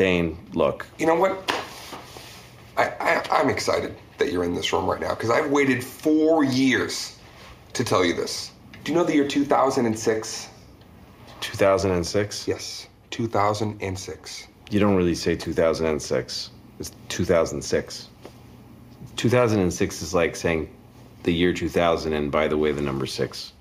Dane, look. You know what? I, I, I'm excited that you're in this room right now because I've waited four years to tell you this. Do you know the year 2006? 2006? Yes, 2006. You don't really say 2006. It's 2006. 2006 is like saying the year 2000, and by the way, the number six.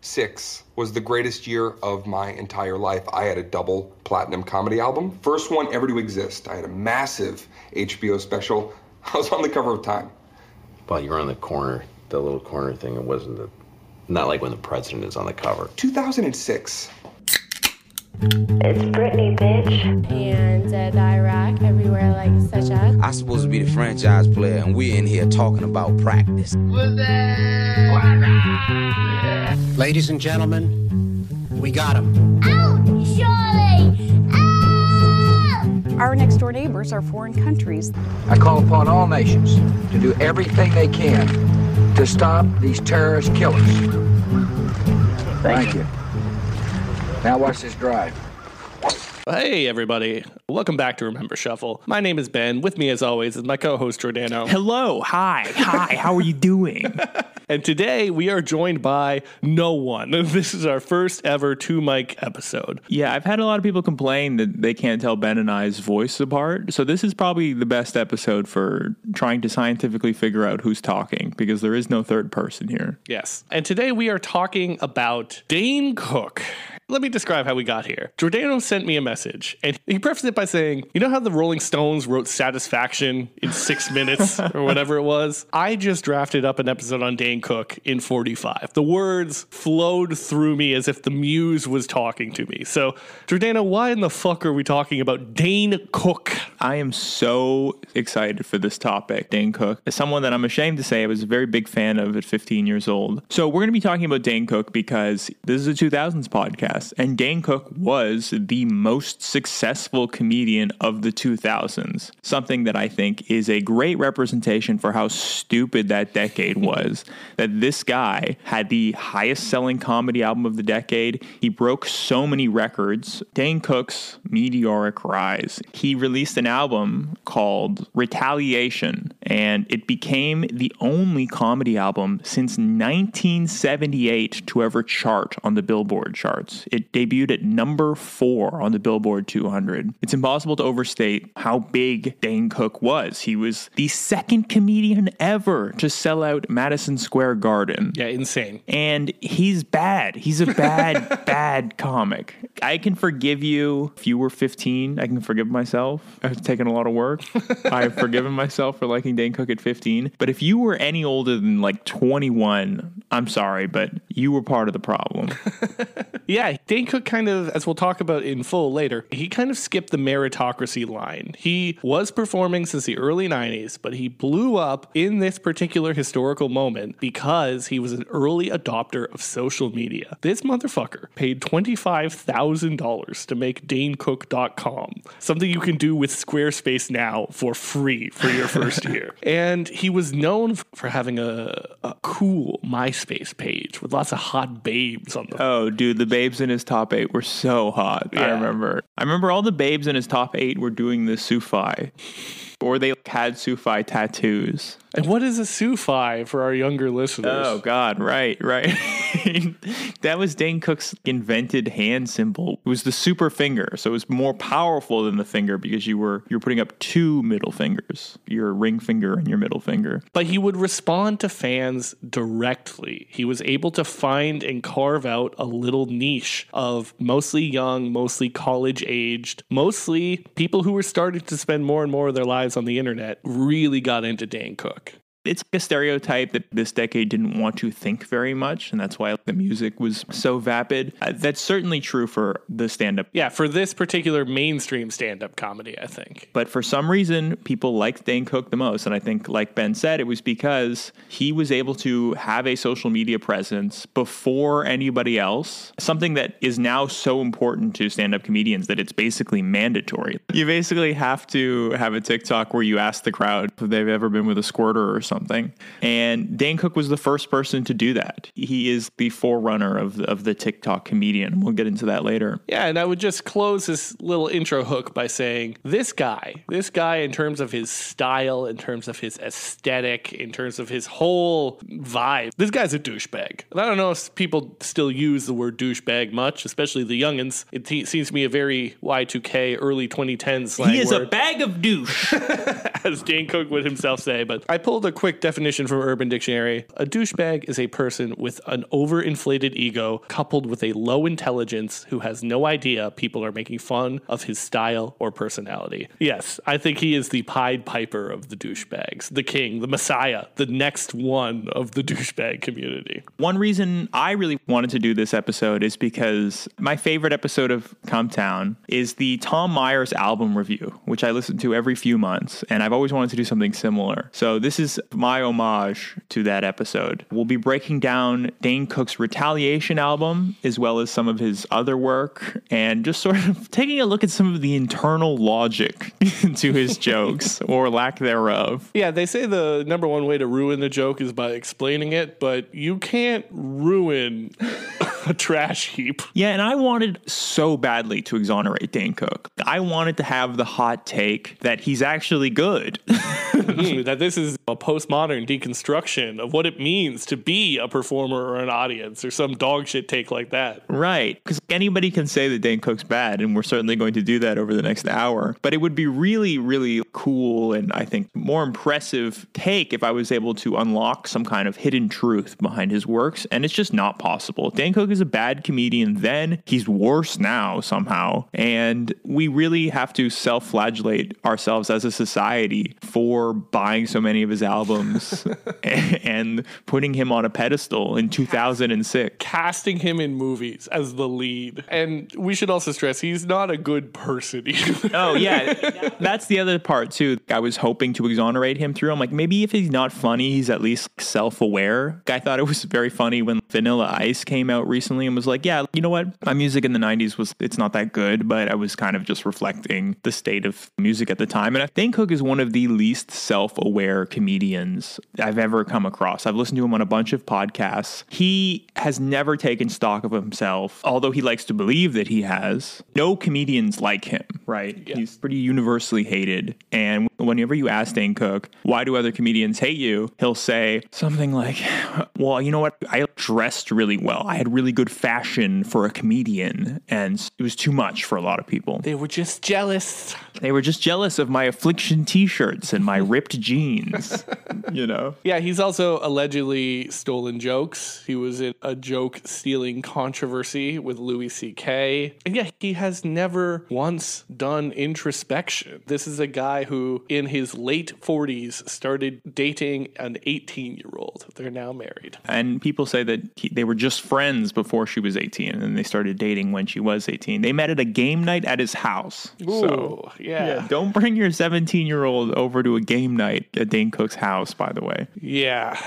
2006 was the greatest year of my entire life. I had a double platinum comedy album, first one ever to exist. I had a massive HBO special. I was on the cover of Time. Well, you were on the corner, the little corner thing. It wasn't the, not like when the president is on the cover. 2006. It's Britney, bitch. and uh, the Iraq everywhere like such as. I'm supposed to be the franchise player, and we're in here talking about practice. Ladies and gentlemen, we got him. Out, Charlie! Out! Our next door neighbors are foreign countries. I call upon all nations to do everything they can to stop these terrorist killers. Thank you. Now watch this drive. Hey, everybody. Welcome back to Remember Shuffle. My name is Ben. With me, as always, is my co host, Giordano. Hello, hi, hi, how are you doing? And today we are joined by no one. This is our first ever two mic episode. yeah, I've had a lot of people complain that they can't tell Ben and I's voice apart. So this is probably the best episode for trying to scientifically figure out who's talking because there is no third person here. Yes. And today we are talking about Dane Cook. Let me describe how we got here. Giordano sent me a message, and he prefaced it by saying, You know how the Rolling Stones wrote Satisfaction in six minutes or whatever it was? I just drafted up an episode on Dane Cook in 45. The words flowed through me as if the muse was talking to me. So, Giordano, why in the fuck are we talking about Dane Cook? I am so excited for this topic, Dane Cook. As someone that I'm ashamed to say I was a very big fan of at 15 years old. So we're going to be talking about Dane Cook because this is a 2000s podcast, and Dane Cook was the most successful comedian of the 2000s. Something that I think is a great representation for how stupid that decade was. that this guy had the highest selling comedy album of the decade. He broke so many records. Dane Cook's meteoric rise. He released an album called Retaliation, and it became the only comedy album since 1978 to ever chart on the Billboard charts. It debuted at number four on the Billboard 200. It's impossible to overstate how big Dane Cook was. He was the second comedian ever to sell out Madison Square Garden. Yeah, insane. And he's bad. He's a bad, bad comic. I can forgive you if you were 15. I can forgive myself. I've taken a lot of work. I've forgiven myself for liking Dane Cook at 15. But if you were any older than like 21, I'm sorry, but you were part of the problem. Yeah, Dane Cook kind of, as we'll talk about in full later, he kind of skipped the meritocracy line. He was performing since the early 90s, but he blew up in this particular historical moment because he was an early adopter of social media. This motherfucker paid $25,000 to make DaneCook.com, something you can do with Squarespace now for free for your first year. And he was known for having a, a cool MySpace page with lots of hot babes on the Oh, dude, the babes in his top eight were so hot. I remember. I remember all the babes in his top eight were doing the Sufi. Or they had Sufi tattoos. And what is a Sufi for our younger listeners? Oh God, right, right. that was Dane Cook's invented hand symbol. It was the super finger, so it was more powerful than the finger because you were you were putting up two middle fingers, your ring finger and your middle finger. But he would respond to fans directly. He was able to find and carve out a little niche of mostly young, mostly college aged, mostly people who were starting to spend more and more of their lives on the internet, really got into Dan Cook. It's a stereotype that this decade didn't want to think very much, and that's why the music was so vapid. Uh, that's certainly true for the stand up Yeah, for this particular mainstream stand up comedy, I think. But for some reason, people liked Dane Cook the most. And I think, like Ben said, it was because he was able to have a social media presence before anybody else, something that is now so important to stand up comedians that it's basically mandatory. You basically have to have a TikTok where you ask the crowd if they've ever been with a squirter or something. And Dan Cook was the first person to do that. He is the forerunner of the, of the TikTok comedian. We'll get into that later. Yeah, and I would just close this little intro hook by saying this guy, this guy, in terms of his style, in terms of his aesthetic, in terms of his whole vibe, this guy's a douchebag. And I don't know if people still use the word douchebag much, especially the youngins. It te- seems to me a very Y2K, early 2010s slang He is a bag of douche. as Dan Cook would himself say. But I pulled a quick definition from Urban Dictionary. A douchebag is a person with an overinflated ego coupled with a low intelligence who has no idea people are making fun of his style or personality. Yes, I think he is the Pied Piper of the douchebags, the king, the messiah, the next one of the douchebag community. One reason I really wanted to do this episode is because my favorite episode of Come Town is the Tom Myers album review, which I listen to every few months, and I've always wanted to do something similar. So this is my homage to that episode. We'll be breaking down Dane Cook's Retaliation album, as well as some of his other work, and just sort of taking a look at some of the internal logic to his jokes, or lack thereof. Yeah, they say the number one way to ruin the joke is by explaining it, but you can't ruin a trash heap. Yeah, and I wanted so badly to exonerate Dane Cook. I wanted to have the hot take that he's actually good. Mm, that this is a postmodern deconstruction of what it means to be a performer or an audience or some dog shit take like that. right. Because anybody can say that Dane Cook's bad, and we're certainly going to do that over the next hour. But it would be really, really cool and I think more impressive take if I was able to unlock some kind of hidden truth behind his works. And it's just not possible. Dane Cook is a bad comedian then. He's worse now somehow. And we really have to self flagellate ourselves as a society for buying so many of his albums and putting him on a pedestal in 2006. Casting him in movies as the lead. And we should also stress he's not a good person either. Oh yeah, that's the other part too. I was hoping to exonerate him through. I'm like, maybe if he's not funny, he's at least self-aware. I thought it was very funny when Vanilla Ice came out recently and was like, yeah, you know what, my music in the '90s was it's not that good, but I was kind of just reflecting the state of music at the time. And I think Cook is one of the least self-aware comedians I've ever come across. I've listened to him on a bunch of podcasts. He has never taken stock of himself, although he likes to believe that he has. No comedians like him, right? He's pretty universally hated. And whenever you ask Dane Cook, why do other comedians hate you? He'll say something like, well, you know what? I dressed really well. I had really good fashion for a comedian, and it was too much for a lot of people. They were just jealous. They were just jealous of my affliction t-shirts and my ripped jeans, you know? Yeah, he's also allegedly stolen jokes. He was in a joke stealing controversy with Louis C.K. And yeah, he has never once done introspection. This is a guy who, in his late 40s, started dating an 18 year old. They're now married. And people say that he, they were just friends before she was 18 and then they started dating when she was 18. They met at a game night at his house. so, Ooh, yeah. don't bring your 17 year old over to a game night at Dane Cook's house, by the way. Yeah.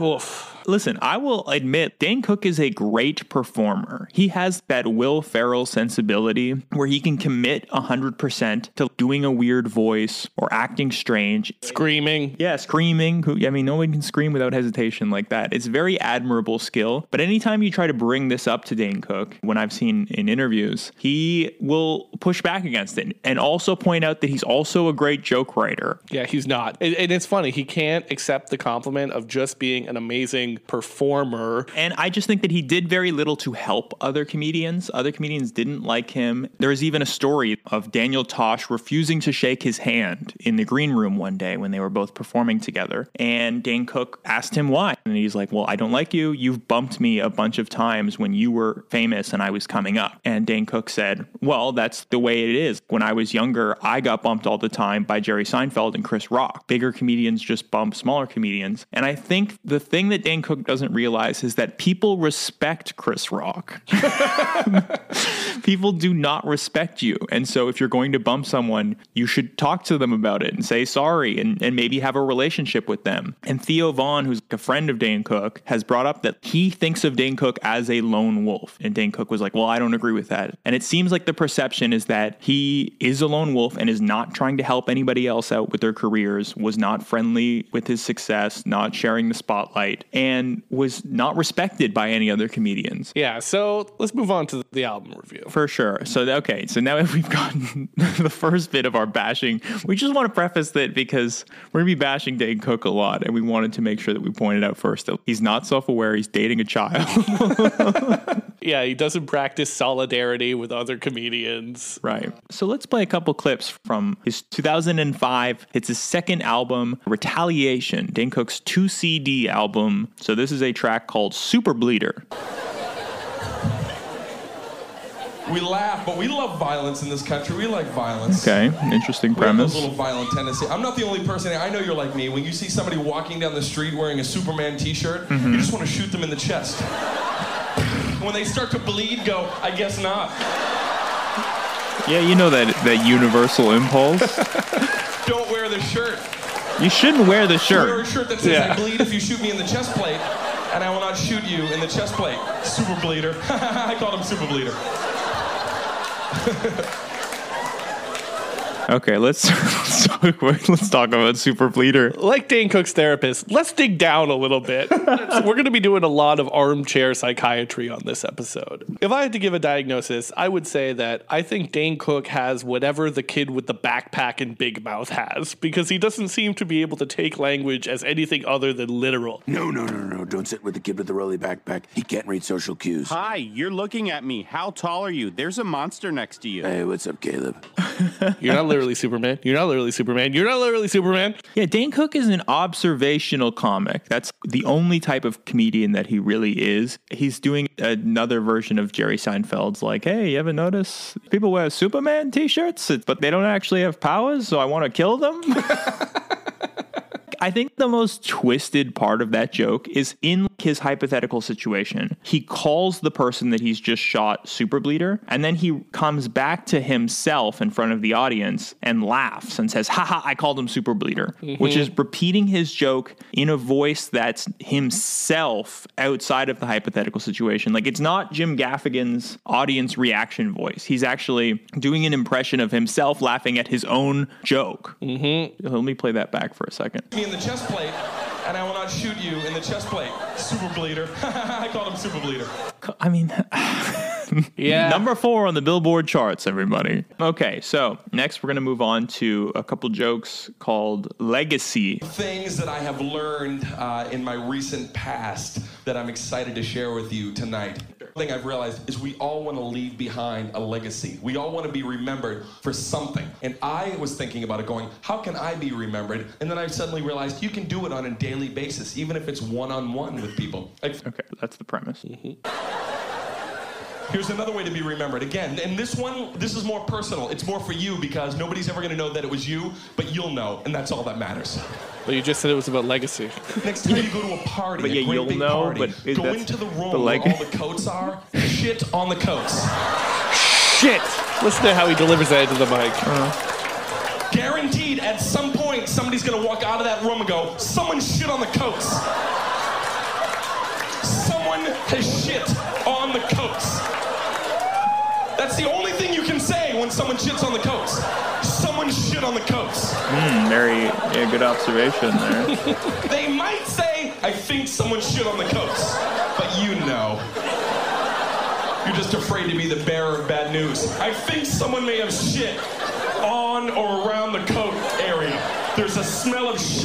Oof. Listen, I will admit Dan Cook is a great performer. He has that Will Ferrell sensibility where he can commit 100% to doing a weird voice or acting strange. Screaming. Yeah, screaming. I mean, no one can scream without hesitation like that. It's very admirable skill. But anytime you try to bring this up to Dane Cook, when I've seen in interviews, he will push back against it and also point out that he's also a great joke writer. Yeah, he's not. And, and it's funny, he can't accept the compliment of just being an amazing performer. And I just think that he did very little to help other comedians. Other comedians didn't like him. There was even a story of Daniel Tosh refusing to shake his hand in the green room one day when they were both performing together. And Dane Cook asked him why. And he's like, Well, I don't like you. You've bumped me a bunch of times when you were famous and I was coming up. And Dane Cook said, Well, that's the way it is. When I was younger, I got bumped all the time by Jerry Seinfeld and Chris Rock. Bigger comedians just bump smaller comedians. And I think the thing that Dane Cook doesn't realize is that people respect Chris Rock. people do not respect you. And so if you're going to bump someone, you should talk to them about it and say sorry and, and maybe have a relationship with them. And Theo Von, who's a friend of Dane Cook, has brought up that he thinks of Dane Cook as a lone wolf. And Dane Cook was like, Well, I don't agree with that. And it seems like the perception is that he is a lone wolf and is not trying to help anybody else out with their careers, was not friendly with his success, not sharing the spotlight, and was not respected by any other comedians. Yeah, so let's move on to the album review. For sure. So, okay, so now we've gotten the first bit of our bashing. We just want to preface that because we're going to be bashing Dane Cook a lot, and we wanted to make sure that we pointed out first that he's not self aware, he's dating a child. Yeah, he doesn't practice solidarity with other comedians. Right. So let's play a couple clips from his 2005. It's his second album, Retaliation, Dan Cook's 2 CD album. So this is a track called Super Bleeder. We laugh, but we love violence in this country. We like violence. Okay, interesting We have premise. those little violent tendencies. I'm not the only person. I know you're like me. When you see somebody walking down the street wearing a Superman T-shirt, Mhm. you just want to shoot them in the chest. when they start to bleed, go. I guess not. Yeah, you know that that universal impulse. Don't wear the shirt. You shouldn't wear the shirt. Wear a shirt. that says Yeah. I bleed if you shoot me in the chest plate, and I will not shoot you in the chest plate. Super bleeder. I called him super bleeder. Okay, let's let's talk, let's talk about Super Bleeder. Like Dane Cook's therapist, let's dig down a little bit. We're going to be doing a lot of armchair psychiatry on this episode. If I had to give a diagnosis, I would say that I think Dane Cook has whatever the kid with the backpack and big mouth has, because he doesn't seem to be able to take language as anything other than literal. No, no, no, no. Don't sit with the kid with the rolly backpack. He can't read social cues. Hi, you're looking at me. How tall are you? There's a monster next to you. Hey, what's up, Caleb? You're not literally Superman. You're not literally Superman. You're not literally Superman. Yeah, Dane Cook is an observational comic. That's the only type of comedian that he really is. He's doing another version of Jerry Seinfeld's like, hey, you ever notice people wear Superman t shirts, but they don't actually have powers, so I want to kill them? I think the most twisted part of that joke is in his hypothetical situation. He calls the person that he's just shot super bleeder, and then he comes back to himself in front of the audience and laughs and says, Haha, I called him super bleeder, Mhm. which is repeating his joke in a voice that's himself outside of the hypothetical situation. Like it's not Jim Gaffigan's audience reaction voice. He's actually doing an impression of himself laughing at his own joke. Mm-hmm. Let me play that back for a second. me in the chest plate, and I will not shoot you in the chest plate. Super bleeder. I called him super bleeder. I mean, yeah. Number four on the Billboard charts, everybody. Okay, so next we're going to move on to a couple jokes called Legacy. Things that I have learned uh, in my recent past that I'm excited to share with you tonight. The thing I've realized is we all want to leave behind a legacy. We all want to be remembered for something. And I was thinking about it going, how can I be remembered? And then I suddenly realized you can do it on a daily basis, even if it's one on one with people. Like, okay, that's the premise. Mm-hmm. Here's another way to be remembered. Again, and this one, this is more personal. It's more for you because nobody's ever going to know that it was you, but you'll know, and that's all that matters. But you just said it was about legacy. Next time you go to a party, But a yeah, great you'll big know, party, but it- go into the room the where all the coats are, shit on the coats. Shit! Listen to how he delivers that into the mic. Uh-huh. Guaranteed, at some point, somebody's going to walk out of that room and go, someone shit on the coats. Has shit on the coats. That's the only thing you can say when someone shits on the coats. Someone shit on the coats. Hmm, very yeah, good observation there. They might say, I think someone shit on the coats, but you know. You're just afraid to be the bearer of bad news. I think someone may have shit on or around the coat area. There's a smell of shit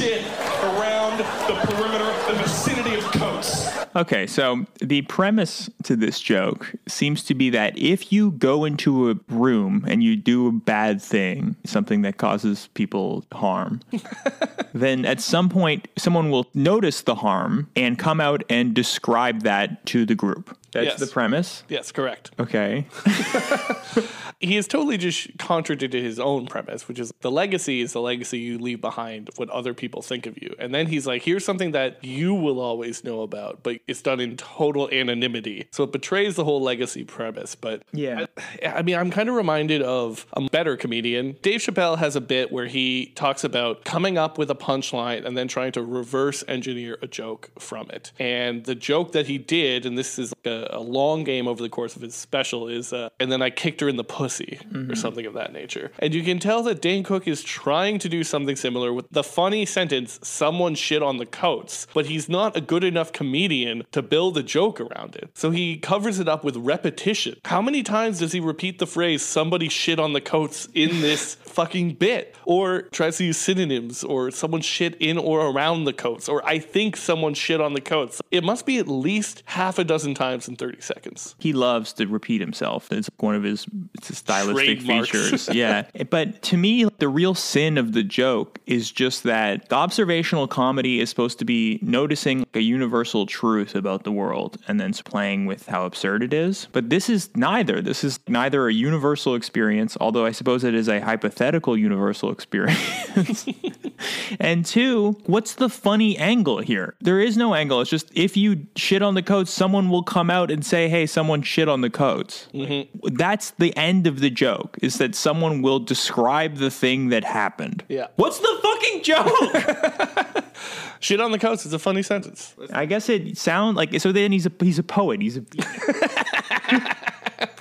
Okay, so the premise to this joke seems to be that if you go into a room and you do a bad thing, something that causes people harm, then at some point someone will notice the harm and come out and describe that to the group. That's Yes. the premise. Yes, correct. Okay. he has totally just contradicted his own premise, which is the legacy is the legacy you leave behind, what other people think of you. And then he's like, here's something that you will always know about, but it's done in total anonymity. So it betrays the whole legacy premise. But Yeah. I, I mean, I'm kind of reminded of a better comedian. Dave Chappelle has a bit where he talks about coming up with a punchline and then trying to reverse engineer a joke from it. And the joke that he did, and this is like a, a long game over the course of his special, is uh, and then I kicked her in the pussy or mm-hmm. something of that nature. And you can tell that Dane Cook is trying to do something similar with the funny sentence, someone shit on the coats, but he's not a good enough comedian to build a joke around it. So he covers it up with repetition. How many times does he repeat the phrase, somebody shit on the coats in this fucking bit? Or tries to use synonyms, or someone shit in or around the coats, or I think someone shit on the coats. It must be at least half a dozen times in 30 seconds. He loves to repeat himself. It's one of his it's a stylistic Trademarks. features. Yeah. But to me, the real sin of the joke is just that the observational comedy is supposed to be noticing a universal truth about the world and then playing with how absurd it is. But this is neither. This is neither a universal experience, although I suppose it is a hypothetical universal experience. and two, what's the funny angle here? There is no angle. It's just if you shit on the coats, someone will come out and say, hey, someone shit on the coats. Mm-hmm. That's the end of the joke, is that someone will describe the thing that happened. Yeah. What's the fucking joke? Shit on the coast is a funny sentence. I guess it sound like so. Then he's a he's a poet. He's a.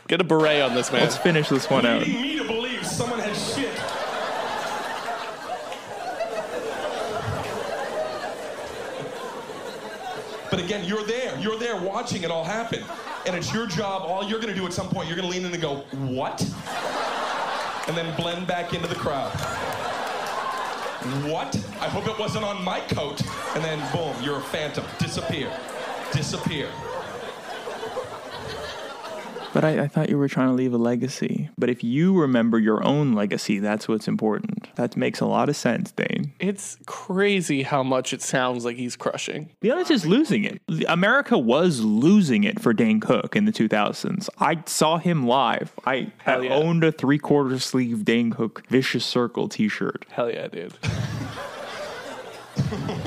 Get a beret on this man. Let's finish this one out. Leading me to believe someone had shit. But again, you're there. You're there watching it all happen. And it's your job. All you're going to do at some point, you're going to lean in and go, What? And then blend back into the crowd. What? I hope it wasn't on my coat. And then, boom, you're a phantom. Disappear. Disappear. But I, I thought you were trying to leave a legacy. But if you remember your own legacy, that's what's important. That makes a lot of sense, Dane. It's crazy how much it sounds like he's crushing. The audience is losing it. America was losing it for Dane Cook in the 2000s. I saw him live. I Hell yeah. owned a three quarter sleeve Dane Cook Vicious Circle t shirt. Hell yeah, dude.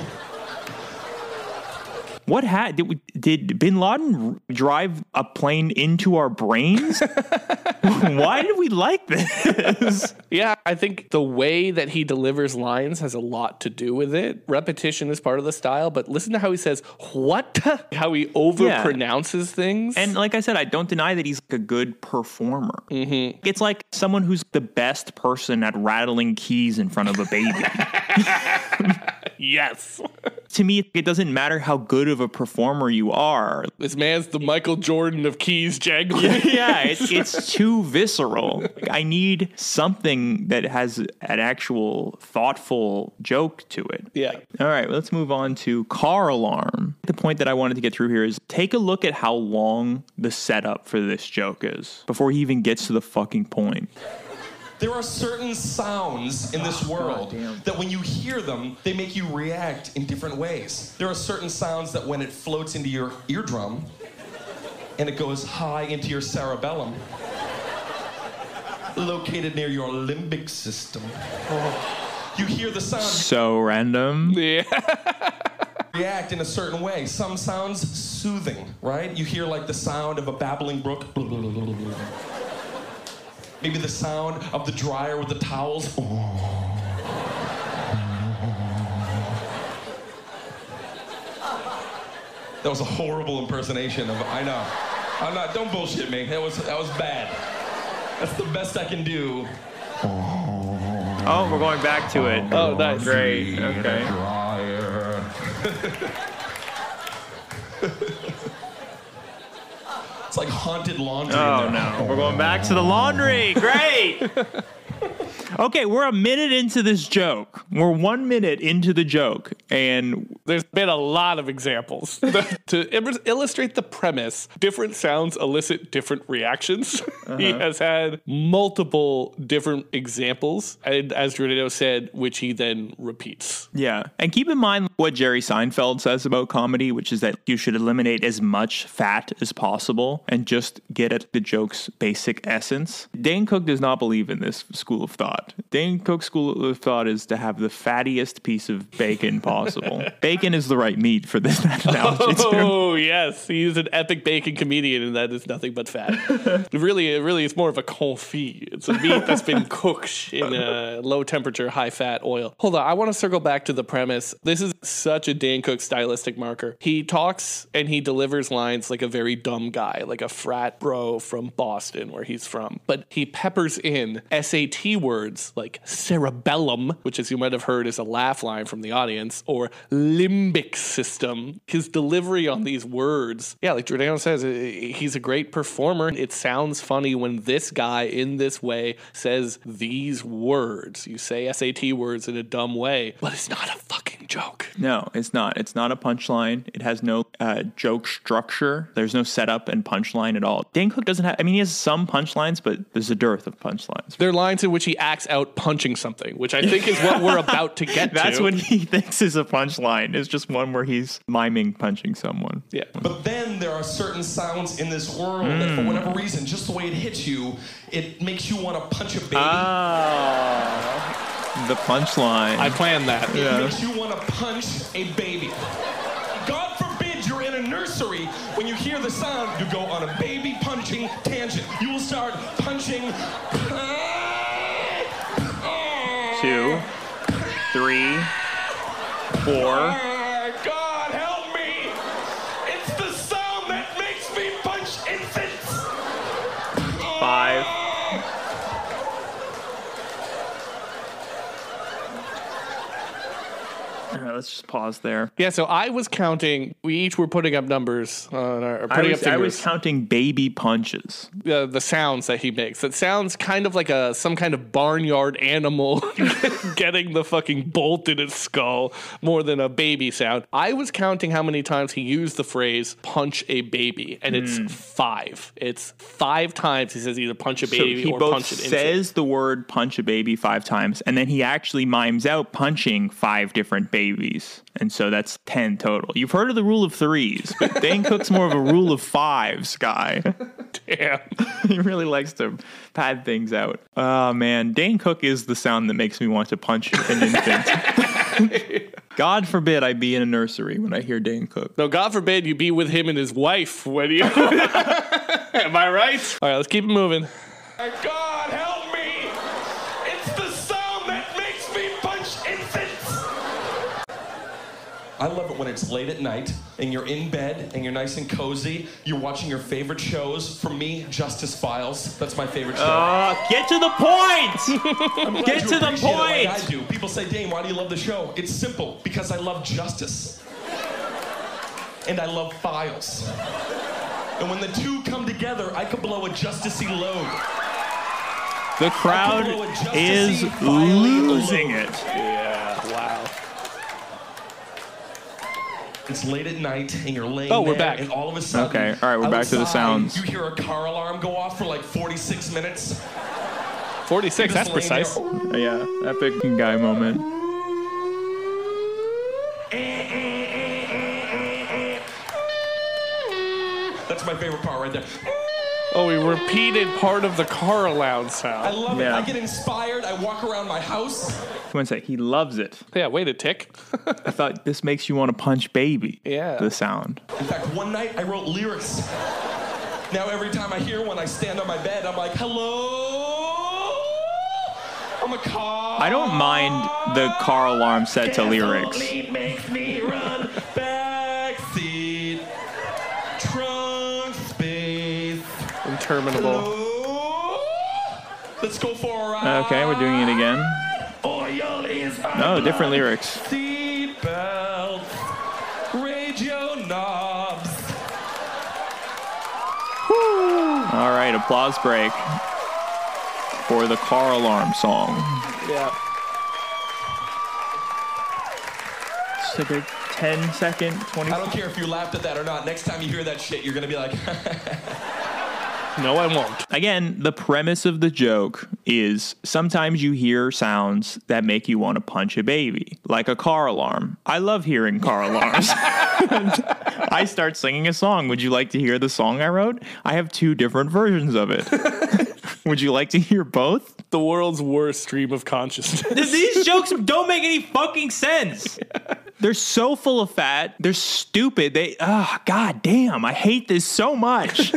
What had did we, did Bin Laden drive a plane into our brains? Why did we like this? Yeah, I think the way that he delivers lines has a lot to do with it. Repetition is part of the style, but listen to how he says "what," how he overpronounces things. And like I said, I don't deny that he's like a good performer. Mm-hmm. It's like someone who's the best person at rattling keys in front of a baby. yes, to me, it doesn't matter how good of a performer you are. this man's the Michael Jordan of keys jangling. yeah, it's, it's too visceral. Like, I need something that has an actual thoughtful joke to it. Yeah. All right, let's move on to car alarm. The point that I wanted to get through here is take a look at how long the setup for this joke is before he even gets to the fucking point. There are certain sounds in this ah, world that when you hear them, they make you react in different ways. There are certain sounds that when it floats into your eardrum and it goes high into your cerebellum, located near your limbic system, oh. you hear the sound So random. Yeah. react in a certain way. Some sounds soothing, right? You hear like the sound of a babbling brook. Maybe the sound of the dryer with the towels. That was a horrible impersonation of I know. I'm not don't bullshit me. That was that was bad. That's the best I can do. Oh, we're going back to it. Oh, that's Great. Okay. It's like haunted laundry. in Oh there. no, we're going back to the laundry. Great. okay, we're a minute into this joke. We're one minute into the joke, and there's been a lot of examples to illustrate the premise. Different sounds elicit different reactions. he Uh-huh. has had multiple different examples, and as Giordano said, which he then repeats. Yeah. And keep in mind what Jerry Seinfeld says about comedy, which is that you should eliminate as much fat as possible and just get at the joke's basic essence. Dane Cook does not believe in this school of thought. Dane Cook's school of thought is to have the fattiest piece of bacon possible. bacon is the right meat for this analogy. too. Oh yes, he's an epic bacon comedian, and that is nothing but fat. really, it really, it's more of a confit. It's a meat that's been cooked in a low temperature, high fat oil. Hold on, I want to circle back to the premise. This is such a Dan Cook stylistic marker. He talks and he delivers lines like a very dumb guy, like a frat bro from Boston, where he's from. But he peppers in SAT words like cerebellum, which, as you might have heard, is a laugh line from the audience, or limbic system. His delivery on these words, yeah, like Giordano says, he's a great performer. It sounds funny when this guy in this way says these words. You say SAT words in a dumb way, but it's not a fucking joke. No, it's not. It's not a punchline. It has no uh, joke structure. There's no setup and punchline at all. Dan Cook doesn't have. I mean, he has some punchlines, but there's a dearth of punchlines. There are lines in which he acts out punching something, which I think is what we're about to get That's to. what he thinks is a punchline. It's just one where he's miming punching someone. Yeah. But then there are certain sounds in this world that, for Mm. whatever reason, just the way it hits you, it makes you want to punch a baby. Ah, the punchline. I planned that. It Yeah. makes you want to punch a baby. God forbid you're in a nursery. When you hear the sound, you go on a baby punching tangent. You will start punching. Two, three, four. Oh God help me! It's the sound that makes me punch infants. Five. All right, let's just pause there. Yeah, so I was counting. We each were putting up numbers on our I was, up I was counting baby punches. uh, the sounds that he makes. It sounds kind of like a some kind of barnyard animal getting the fucking bolt in its skull more than a baby sound. I was counting how many times he used the phrase "punch a baby," and it's five. It's five times he says either punch a So baby he or both punch infant. says the word punch a baby five times, and then he actually mimes out punching five different babies. And so that's 10 total. You've heard of the rule of threes, but Dane Cook's more of a rule of fives guy. Damn. he really likes to pad things out. Oh, man. Dane Cook is the sound that makes me want to punch an infant. God forbid I be in a nursery when I hear Dane Cook. No, God forbid you be with him and his wife when you. Am I right? All right, let's keep it moving. God I love it when it's late at night and you're in bed and you're nice and cozy. You're watching your favorite shows. For me, Justice Files. That's my favorite show. Uh, get to the point! I'm glad get you to the appreciate it like point! I do. People say, Dane, why do you love the show? It's simple because I love justice. And I love files. And when the two come together, I could blow a justicey load. The crowd is losing it. Yeah, wow. It's late at night and you're laying Oh, we're there, back. and all of a sudden, Okay, all right, we're back to the outside, sounds. You hear a car alarm go off for like 46 minutes. 46, that's You're just laying precise. there, Yeah, epic guy moment. That's my favorite part right there. Oh, we repeated part of the car alarm sound. I sound. love it. Yeah. I get inspired. I walk around my house. One sec, he loves it. Yeah, wait a tick. I thought this makes you want to punch baby. Yeah. The sound. In fact, one night I wrote lyrics. Now every time I hear one, I stand on my bed. I'm like, hello? I'm a car. I don't mind the car alarm set to lyrics. Interminable. Hello? Let's go for a ride. Okay, we're doing it again. Oil is No, different lyrics. Seat belts. Radio knobs. All right, applause break for the car alarm song. Yeah. So they 10 second, 20 I don't care if you laughed at that or not. Next time you hear that shit, you're gonna be like, No, I won't. Again, the premise of the joke is sometimes you hear sounds that make you want to punch a baby, like a car alarm. I love hearing car alarms. I start singing a song. Would you like to hear the song I wrote? I have two different versions of it. Would you like to hear both? The world's worst stream of consciousness. These jokes don't make any fucking sense. They're so full of fat. They're stupid. They, ah, god damn, I hate this so much.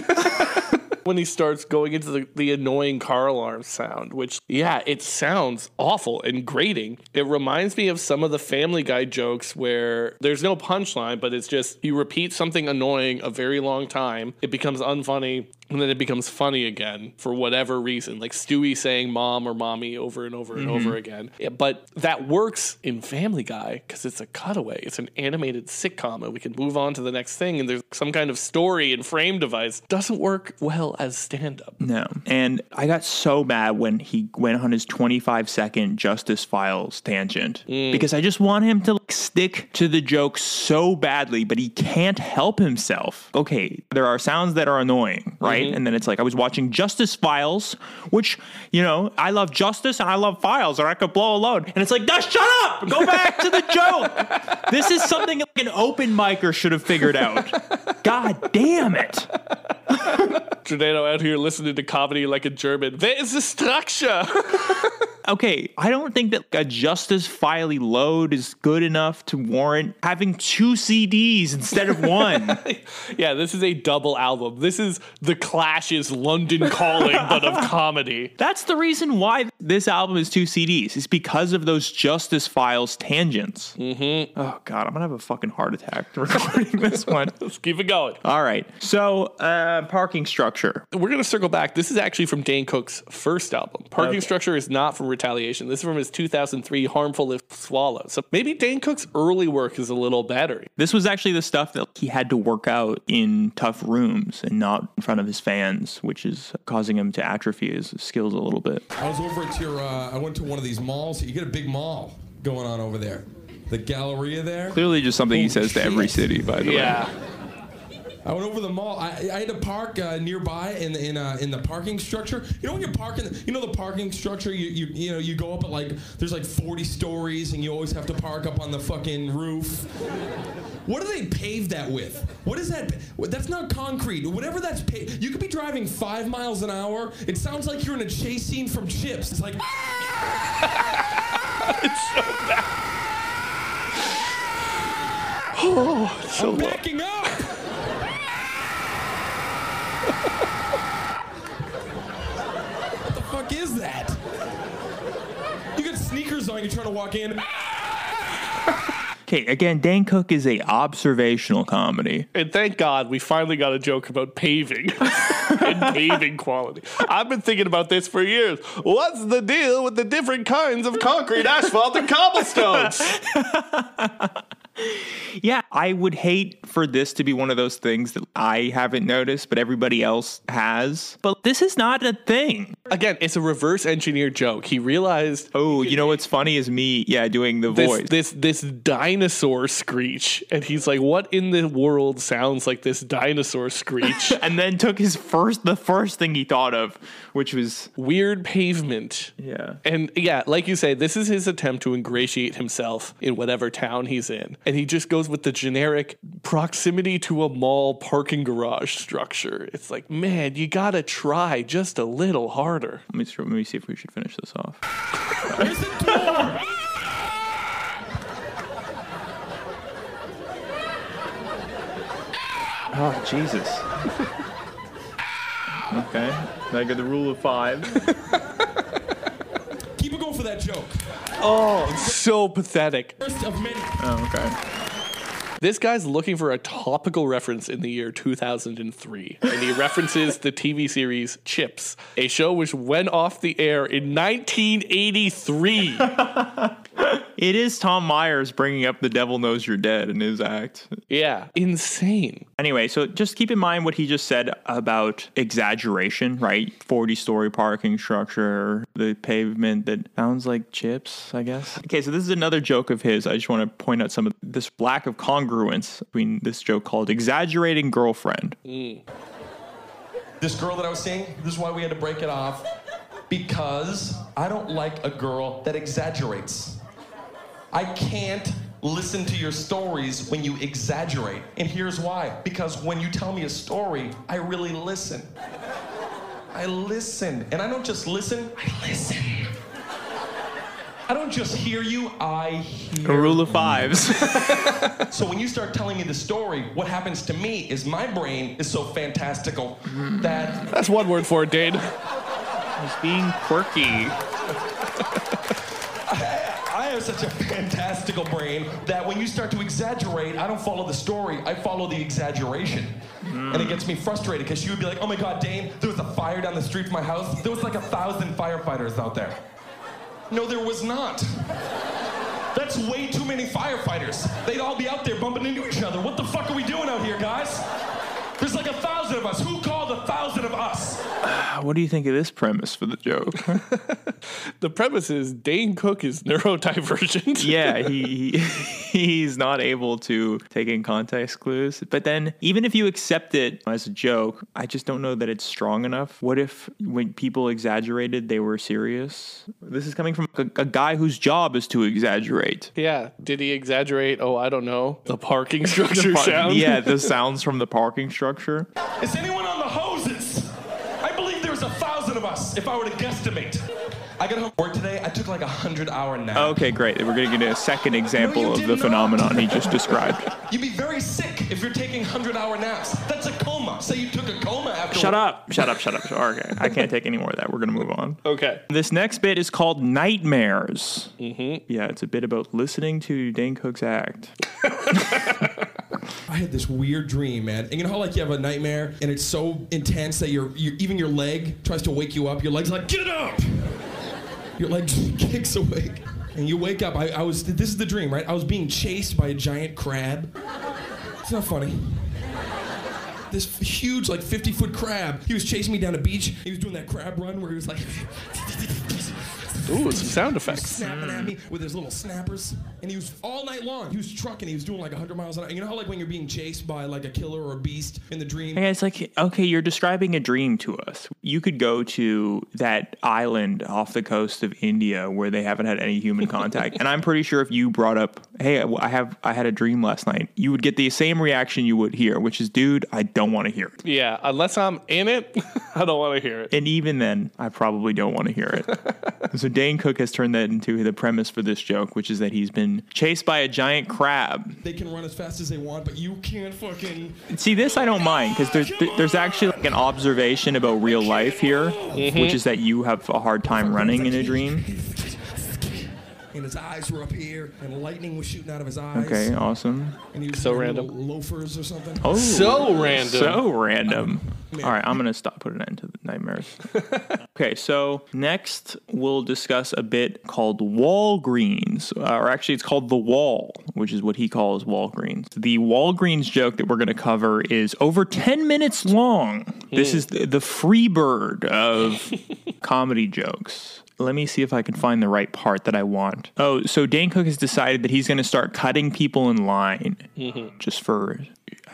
When he starts going into the, the annoying car alarm sound, which, yeah, it sounds awful and grating. It reminds me of some of the Family Guy jokes where there's no punchline, but it's just you repeat something annoying a very long time, it becomes unfunny, and then it becomes funny again for whatever reason, like Stewie saying mom or mommy over and over and Mhm. over again. Yeah, but that works in Family Guy because it's a cutaway, it's an animated sitcom, and we can move on to the next thing, and there's some kind of story and frame device. Doesn't work well as stand up. No. And I got so mad when he went on his 25 second Justice Files tangent because I just want him to like, stick to the joke so badly, but he can't help himself. Okay, there are sounds that are annoying, right? Mm-hmm. And then it's like I was watching Justice Files, which, you know, I love justice and I love files, or I could blow a load. And it's like, "Nah, shut up! Go back to the joke! This is something like an open micer should have figured out. God damn it. Tornado out here listening to comedy like a German. There is a structure. okay, I don't think that a Justice Filey load is good enough to warrant having two CDs instead of one. yeah, this is a double album. This is the Clash's London Calling, but of comedy. That's the reason why this album is two CDs. It's because of those Justice Files tangents. Mm-hmm. Oh God, I'm gonna have a fucking heart attack recording this one. Let's keep it going. All right. So, uh, parking structure. We're going to circle back. This is actually from Dane Cook's first album. Parking Okay. Structure is not from Retaliation. This is from his 2003 Harmful If Swallowed. So maybe Dane Cook's early work is a little better. This was actually the stuff that he had to work out in tough rooms and not in front of his fans, which is causing him to atrophy his skills a little bit. I was over at your, uh, I went to one of these malls. You get a big mall going on over there. The Galleria there. Clearly, just something he says to every city, by the way. I went over the mall. I, I had to park uh, nearby in the, in uh, in the parking structure. You know when you're parking, you know the parking structure. You, you you know you go up at like there's like 40 stories, and you always have to park up on the fucking roof. What do they pave that with? What is that? That's not concrete. Whatever that's paved, you could be driving five miles an hour. It sounds like you're in a chase scene from Chips. It's like. it's so bad. Oh, it's so I'm backing up. What the fuck is that? You got sneakers on. You're trying to walk in. Okay, again, Dan Cook is a observational comedy. And thank God we finally got a joke about paving and paving quality. I've been thinking about this for years. What's the deal with the different kinds of concrete, asphalt, and cobblestones? Yeah, I would hate for this to be one of those things that I haven't noticed, but everybody else has. But this is not a thing. Again, it's a reverse engineered joke. He realized. Oh, you know what's funny is me, yeah, doing the This, voice. this this dinosaur screech, and he's like, "What in the world sounds like this dinosaur screech?" and then took his first, the first thing he thought of, which was weird pavement. Yeah. And yeah, like you say, this is his attempt to ingratiate himself in whatever town he's in. And he just goes with the generic proximity to a mall parking garage structure. It's like, man, you gotta try just a little harder. Let me, s- let me see if we should finish this off. Where's the door? Oh, Jesus. okay. I got the rule of five. Keep it going for that joke. Oh, so pathetic. First of many. Oh, okay. This guy's looking for a topical reference in the year 2003, and he references the TV series Chips, a show which went off the air in 1983. It is Tom Myers bringing up the devil knows you're dead in his act. Yeah, insane. Anyway, so just keep in mind what he just said about exaggeration, right? 40 story parking structure, the pavement that sounds like chips, I guess. Okay, so this is another joke of his. I just want to point out some of this lack of congruence between this joke called exaggerating girlfriend. Mm. This girl that I was seeing, this is why we had to break it off. Because I don't like a girl that exaggerates. I can't listen to your stories when you exaggerate. And here's why because when you tell me a story, I really listen. I listen. And I don't just listen, I listen. I don't just hear you, I hear. A rule of fives. So when you start telling me the story, what happens to me is my brain is so fantastical that That's one word for it, Dane. He's being quirky. Have such a fantastical brain that when you start to exaggerate, I don't follow the story, I follow the exaggeration. Mm. And it gets me frustrated because you would be like, oh my God, Dane, there was a fire down the street from my house. There was like a thousand firefighters out there. No, there was not. That's way too many firefighters. They'd all be out there bumping into each other. What the fuck are we doing out here, guys? There's like a thousand of us. Who called a thousand of us? What do you think of this premise for the joke? The premise is Dane Cook is neurodivergent. yeah, he, he he's not able to take in context clues. But then, even if you accept it as a joke, I just don't know that it's strong enough. What if when people exaggerated, they were serious? This is coming from a, a guy whose job is to exaggerate. Yeah. Did he exaggerate? Oh, I don't know. The parking structure The par- sound. Yeah, the sounds from the parking structure. Is anyone on the hoses? I believe there's a thousand of us if I were to guesstimate. I got home from work today. I took like a hundred hour nap. Okay, great. We're going to get a second example you of the not. phenomenon he just described. You'd be very sick if you're taking hundred hour naps. That's a coma. Say you took a coma after. Shut up. Shut up. Shut up. Okay. I can't take any more of that. We're going to move on. Okay. This next bit is called Nightmares. Mm-hmm. Yeah, it's a bit about listening to Dane Cook's act. I had this weird dream, man. And you know how like you have a nightmare and it's so intense that your, even your leg tries to wake you up. Your leg's like, get up. Your leg kicks awake. And you wake up. I, I was this is the dream, right? I was being chased by a giant crab. It's not funny. This huge, like 50 foot crab. He was chasing me down a beach. He was doing that crab run where he was like Ooh, some sound effects. snapping at me with his little snappers. And he was all night long. He was trucking. He was doing like 100 miles an hour. You know how like when you're being chased by like a killer or a beast in the dream? Hey, it's like, okay, you're describing a dream to us. You could go to that island off the coast of India where they haven't had any human contact. and I'm pretty sure if you brought up, hey, I have, I had a dream last night, you would get the same reaction you would here, which is, dude, I don't want to hear it. Yeah, unless I'm in it, I don't want to hear it. And even then, I probably don't want to hear it. so Dane Cook has turned that into the premise for this joke, which is that he's been chased by a giant crab. They can run as fast as they want, but you can't fucking. See, this I don't mind because there's there's actually like an observation about real life here, mm-hmm. which is that you have a hard time running in a dream. And his eyes were up here, and lightning was shooting out of his eyes. Okay, awesome. And he was So random. loafers or something. Oh, So random. So random. All right, I'm gonna stop putting that into the nightmares. okay, so next we'll discuss a bit called Walgreens, or actually it's called the Wall, which is what he calls Walgreens. The Walgreens joke that we're gonna cover is over 10 minutes long. This is the, the free bird of comedy jokes. Let me see if I can find the right part that I want. Oh, so Dane Cook has decided that he's going to start cutting people in line mm-hmm. just for,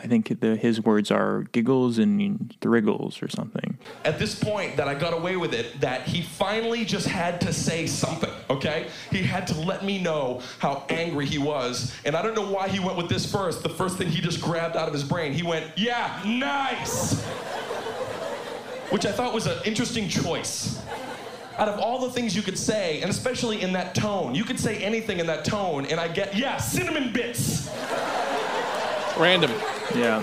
I think the, his words are giggles and thriggles or something. At this point, that I got away with it, that he finally just had to say something, okay? He had to let me know how angry he was. And I don't know why he went with this first. The first thing he just grabbed out of his brain, he went, Yeah, nice! Which I thought was an interesting choice. Out of all the things you could say, and especially in that tone, you could say anything in that tone, and I get, yeah, cinnamon bits! Random. Yeah.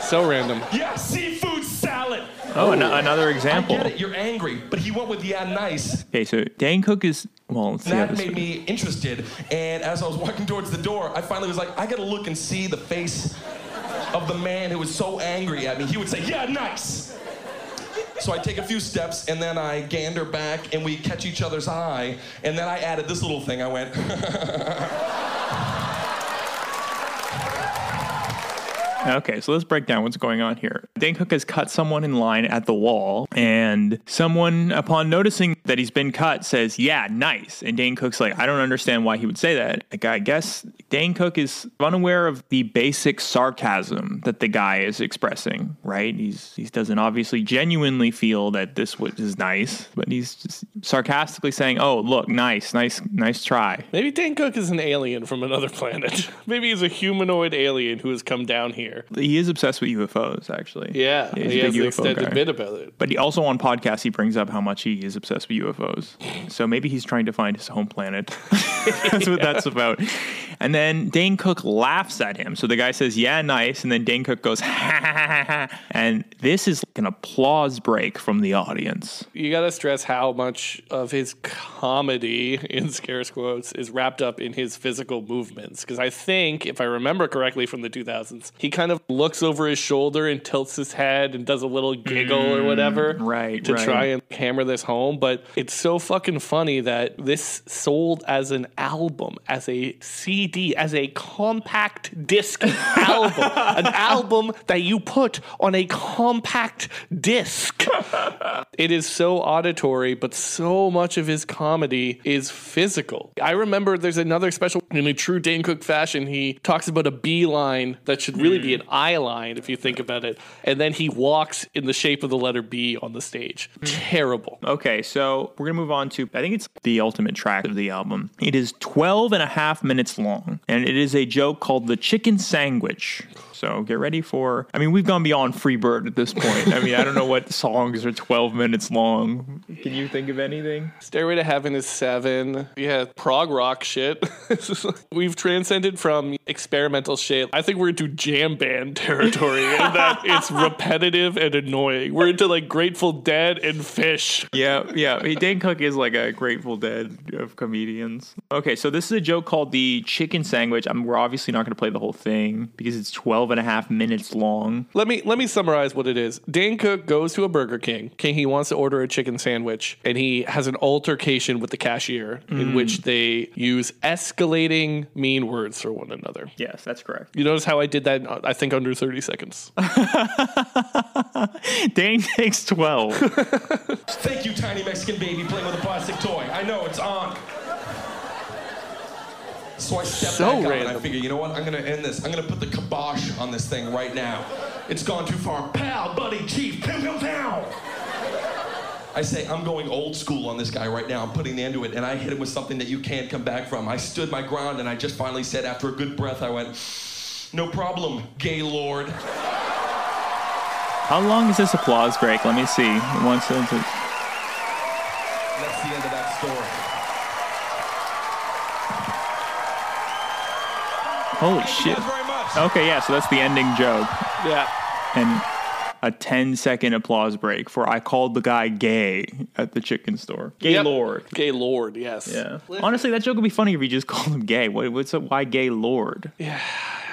So random. Yeah, seafood salad! Oh, an- another I example. get it, you're angry, but he went with yeah, nice. Okay, so Dan Cook is, well, let's see how that this made me interested. And as I was walking towards the door, I finally was like, I gotta look and see the face of the man who was so angry at me. He would say, Yeah, nice. So I take a few steps and then I gander back and we catch each other's eye. And then I added this little thing. I went, Okay, so let's break down what's going on here. Dane Cook has cut someone in line at the wall, and someone, upon noticing that he's been cut, says, Yeah, nice. And Dane Cook's like, I don't understand why he would say that. Like, I guess Dane Cook is unaware of the basic sarcasm that the guy is expressing, right? He's he doesn't obviously genuinely feel that this is nice, but he's just sarcastically saying, Oh, look, nice, nice, nice try. Maybe Dane Cook is an alien from another planet. Maybe he's a humanoid alien who has come down here. He is obsessed with UFOs, actually. Yeah, He's a he has big an UFO extended guy. bit about it. But he also on podcasts he brings up how much he is obsessed with UFOs. So maybe he's trying to find his home planet. that's what that's about. And then Dane Cook laughs at him. So the guy says, "Yeah, nice," and then Dane Cook goes, "Ha ha ha ha," and this is like an applause break from the audience. You got to stress how much of his comedy, in scarce quotes, is wrapped up in his physical movements. Because I think, if I remember correctly from the 2000s, he kind of looks over his shoulder and tilts his head and does a little giggle or whatever. Mm, right, To right. try and hammer this home. But it's so fucking funny that this sold as an album, as a CD, as a compact disc album. An album that you put on a compact disc. It is so auditory, but so much of his comedy is physical. I remember there's another special in a true Dane Cook fashion. He talks about a B line that should really be an I line if you think about it. And then he walks in the shape of the letter B on the stage. Hmm. Terrible. Okay, so we're going to move on to, I think it's the ultimate track of the album. It is 12 and a half minutes long, and it is a joke called the chicken sandwich. So get ready for, I mean, we've gone beyond Freebird at this point. I mean, I don't know what songs are 12 minutes long. Can you think of anything? Stairway to Heaven is seven. Yeah, prog rock shit. We've transcended from experimental shit. I think we're into jam band territory and that it's repetitive and annoying. We're into like Grateful Dead and Phish. Yeah, yeah. I mean, Dane Cook is like a Grateful Dead of comedians. Okay, so this is a joke called the chicken sandwich. I mean, we're obviously not going to play the whole thing because it's 12 and a half minutes long. Let me let me summarize what it is. Dan Cook goes to a Burger King. King he wants to order a chicken sandwich and he has an altercation with the cashier in Mm. which they use escalating mean words for one another. Yes, that's correct. You notice how I did that I think under 30 seconds. Dan takes 12. Thank you, tiny Mexican baby playing with a plastic toy. I know it's on. So I step So back out and I figure, you know what? I'm gonna end this. I'm gonna put the kibosh on this thing right now. It's gone too far. Pal, buddy, chief, pow, pow, pow. I say, I'm going old school on this guy right now. I'm putting the end to it, and I hit him with something that you can't come back from. I stood my ground, and I just finally said, after a good breath, I went, "No problem, gay lord." How long is this applause break? Let me see. One sentence. That's the end of that story. Holy shit. Okay, yeah, so that's the ending joke. Yeah. And a 10 second applause break for I called the guy gay at the chicken store. Gay Yep. lord. Gay Lord, yes. Yeah. Honestly, that joke would be funny if you just called him gay. What, what's up? Why gay lord? Yeah.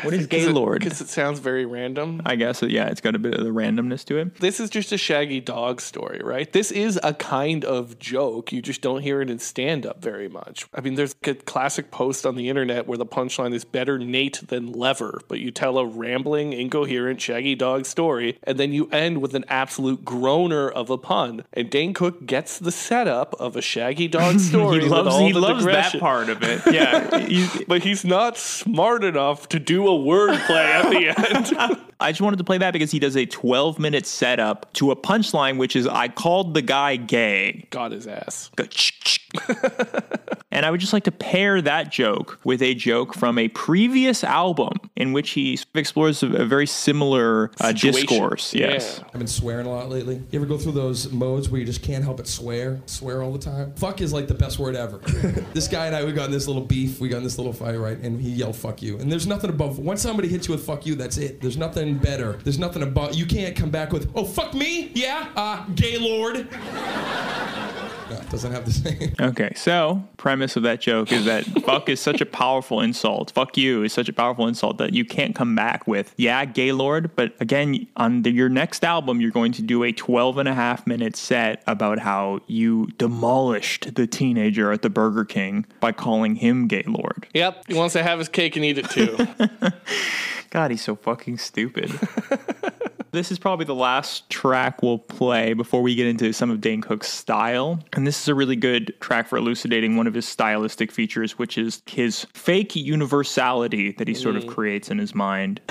What is Gaylord? Because it sounds very random. I guess, yeah, it's got a bit of the randomness to it. This is just a shaggy dog story, right? This is a kind of joke. You just don't hear it in stand up very much. I mean, there's a classic post on the internet where the punchline is better Nate than Lever, but you tell a rambling, incoherent shaggy dog story, and then you end with an absolute groaner of a pun. And Dane Cook gets the setup of a shaggy dog story. he loves, he loves that part of it. Yeah. But he's not smart enough to do a wordplay at the end. I just wanted to play that because he does a 12 minute setup to a punchline, which is I called the guy gay. Got his ass. Go, "Ch, ch." and I would just like to pair that joke with a joke from a previous album in which he explores a, a very similar uh, Situation. discourse. Yes. I've been swearing a lot lately. You ever go through those modes where you just can't help but swear? Swear all the time? Fuck is like the best word ever. this guy and I, we got in this little beef. We got in this little fight, right? And he yelled, fuck you. And there's nothing above, once somebody hits you with fuck you, that's it. There's nothing better. There's nothing above, you can't come back with, oh, fuck me? Yeah? Uh, gay lord. No, it doesn't have the same. Okay, so premise of that joke is that fuck is such a powerful insult. Fuck you is such a powerful insult that you can't come back with, yeah, Gaylord. But again, on the, your next album, you're going to do a 12 and a half minute set about how you demolished the teenager at the Burger King by calling him Gaylord. Yep, he wants to have his cake and eat it too. God, he's so fucking stupid. this is probably the last track we'll play before we get into some of Dane Cook's style. And this is a really good track for elucidating one of his stylistic features, which is his fake universality that he sort of mm. creates in his mind.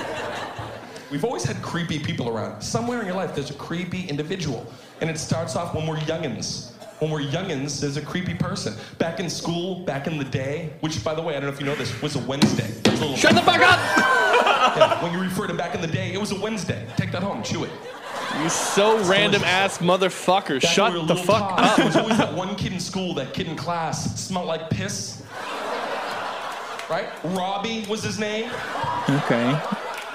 We've always had creepy people around. Somewhere in your life, there's a creepy individual. And it starts off when we're youngins. When we're youngins, there's a creepy person. Back in school, back in the day, which, by the way, I don't know if you know this, was a Wednesday. Shut the fuck up! Yeah, when you refer to back in the day, it was a Wednesday. Take that home, chew it. You so random ass motherfucker. Back Shut when we were the fuck up. There was always that one kid in school, that kid in class, smelled like piss. Right? Robbie was his name. Okay.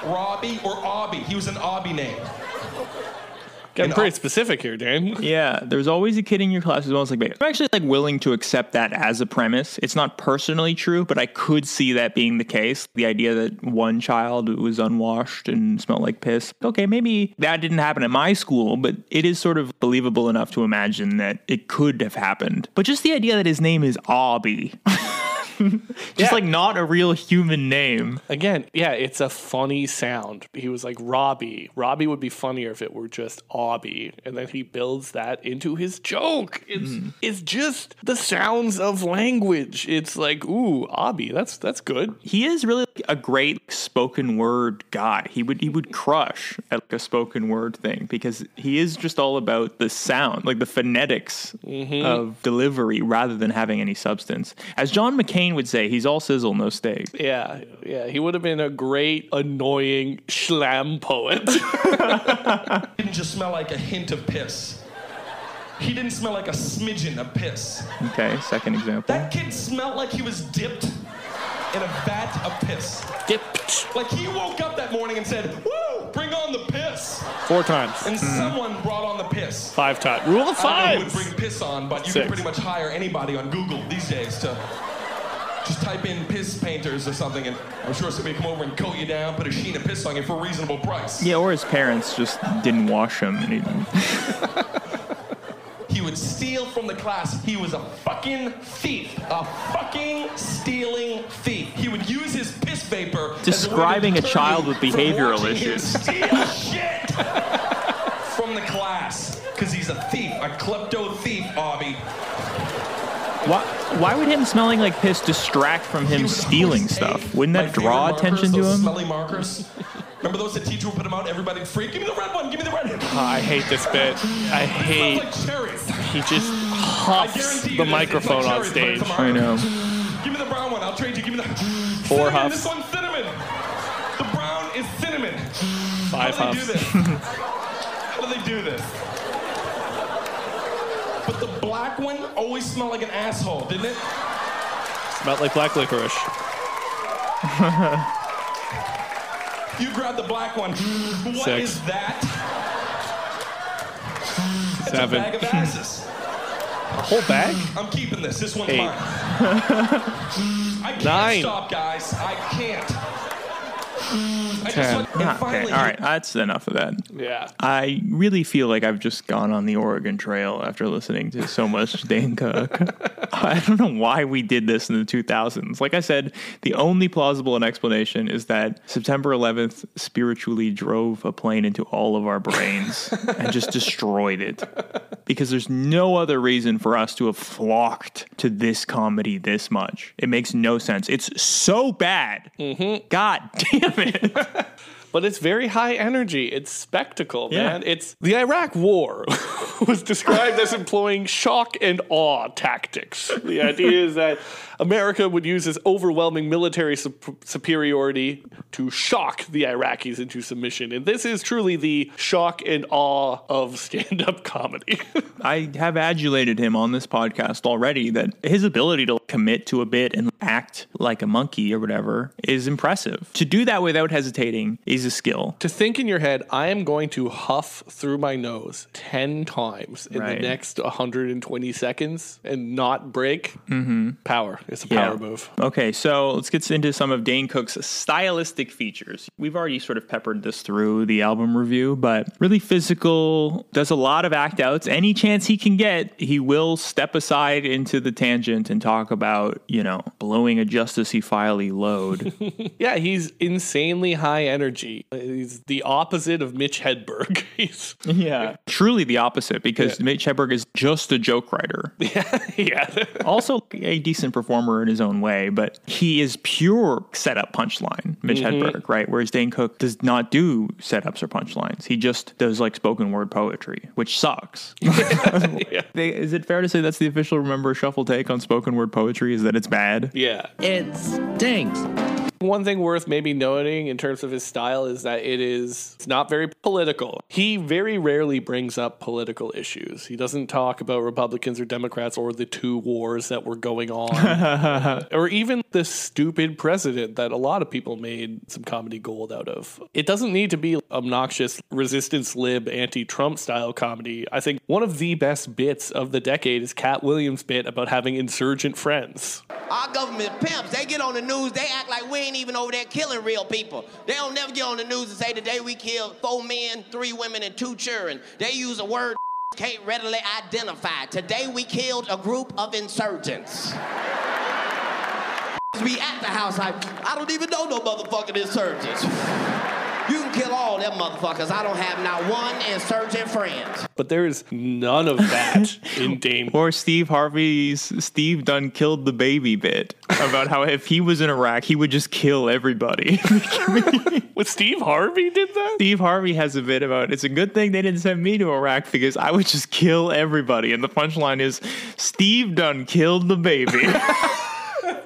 Robbie or Obby. He was an Obby name. Getting pretty specific here, Dan. Yeah, there's always a kid in your class who's almost like, "Babe." I'm actually like willing to accept that as a premise. It's not personally true, but I could see that being the case. The idea that one child was unwashed and smelled like piss. Okay, maybe that didn't happen at my school, but it is sort of believable enough to imagine that it could have happened. But just the idea that his name is Obby. just like not a real human name. Again, yeah, it's a funny sound. He was like Robbie. Robbie would be funnier if it were just Obby, and then he builds that into his joke. It's it's just the sounds of language. It's like, ooh, Obby, that's that's good. He is really like a great spoken word guy. He would he would crush at like a spoken word thing because he is just all about the sound, like the phonetics Mhm. of delivery rather than having any substance. As John McCain would say, he's all sizzle, no steak. Yeah, yeah, he would have been a great, annoying slam poet. didn't just smell like a hint of piss. He didn't smell like a smidgen of piss. Okay, second example. That kid smelled like he was dipped in a vat of piss. Dipped. Like he woke up that morning and said, Woo, bring on the piss. Four times. And mm-hmm. someone brought on the piss. Five times. Rule of I don't know five. who would bring piss on, but you Six. can pretty much hire anybody on Google these days to just type in piss painters or something, and I'm sure somebody come over and coat you down, put a sheen of piss on you for a reasonable price. Yeah, or his parents just didn't wash him. And he, He would steal from the class. He was a fucking thief. A fucking stealing thief. He would use his piss vapor. as way to Describing a deter child with behavioral issues. Steal shit from the class. Because he's a thief, a klepto thief, Obby. Why, why would him smelling like piss distract from him stealing stuff? Wouldn't that draw Favorite attention markers, to him? Smelly markers. Remember those that teacher would put them out? Everybody would freak. Give me the red one. Give me the red. Oh, I hate this bit. I hate. Like cherries. He just I huffs the you this. It's microphone like on cherries, but stage. it's a I know. Give me the brown one. I'll trade you. Give me the Four cinnamon. huffs. This one's cinnamon. The brown is cinnamon. Five How do they do this? How do they do this? Black one always smelled like an asshole, didn't it? Smelled like black licorice. You grab the black one. What is Six. that? It's Seven. a bag of asses. A whole bag? I'm keeping this. This one's Eight. mine. I can't Nine. stop, guys. I can't. Ten. okay, all right, that's enough of that. Yeah. I really feel like I've just gone on the Oregon Trail after listening to so much Dan Cook. I don't know why we did this in the 2000s. Like I said, the only plausible explanation is that September 11th spiritually drove a plane into all of our brains and just destroyed it. Because there's no other reason for us to have flocked to this comedy this much. It makes no sense. It's so bad. God damn it. But it's very high energy. It's spectacle, Yeah. man. It's the Iraq War was described as employing shock and awe tactics. The idea is that America would use its overwhelming military sup- superiority to shock the Iraqis into submission. And this is truly the shock and awe of stand up comedy. I have adulated him on this podcast already that his ability to commit to a bit and act like a monkey or whatever is impressive. To do that without hesitating is a skill. to think in your head, I am going to huff through my nose 10 times in Right. the next 120 seconds and not break. Mm-hmm. Power. It's a power move. Okay, so let's get into some of Dane Cook's stylistic features. We've already sort of peppered this through the album review, but really physical, does a lot of act outs. Any chance he can get, he will step aside into the tangent and talk about, you know, blowing a justicey filey load. Yeah, he's insanely high energy. He's the opposite of Mitch Hedberg. he's yeah. Truly the opposite because Mitch Hedberg is just a joke writer. yeah. also a decent performer in his own way, but he is pure setup punchline, Mitch Mhm. Hedberg, right? Whereas Dane Cook does not do setups or punchlines. He just does like spoken word poetry, which sucks. They- Is it fair to say that's the official Remember Shuffle take on spoken word poetry? Is that it's bad? Yeah. It stinks. One thing worth maybe noting in terms of his style is that it is it's not very political. He very rarely brings up political issues. He doesn't talk about Republicans or Democrats or the two wars that were going on or even the stupid president that a lot of people made some comedy gold out of. It doesn't need to be obnoxious resistance lib anti-Trump style comedy. I think one of the best bits of the decade is Katt Williams' bit about having insurgent friends. Our government pimps, they get on the news, they act like we ain't even over there killing real people. They don't never get on the news and say today we killed four men, three women, and two children. They use a word can't readily identify. Today we killed a group of insurgents. We at the house like, I don't even know no motherfucking insurgents. You can kill all them motherfuckers. I don't have not one insurgent friend. But there is none of that in Dane. Or Steve Harvey's Steve done killed the baby bit about how if he was in Iraq, he would just kill everybody. What Steve Harvey did that? Steve Harvey has a bit about it's a good thing they didn't send me to Iraq because I would just kill everybody. And the punchline is Steve done killed the baby.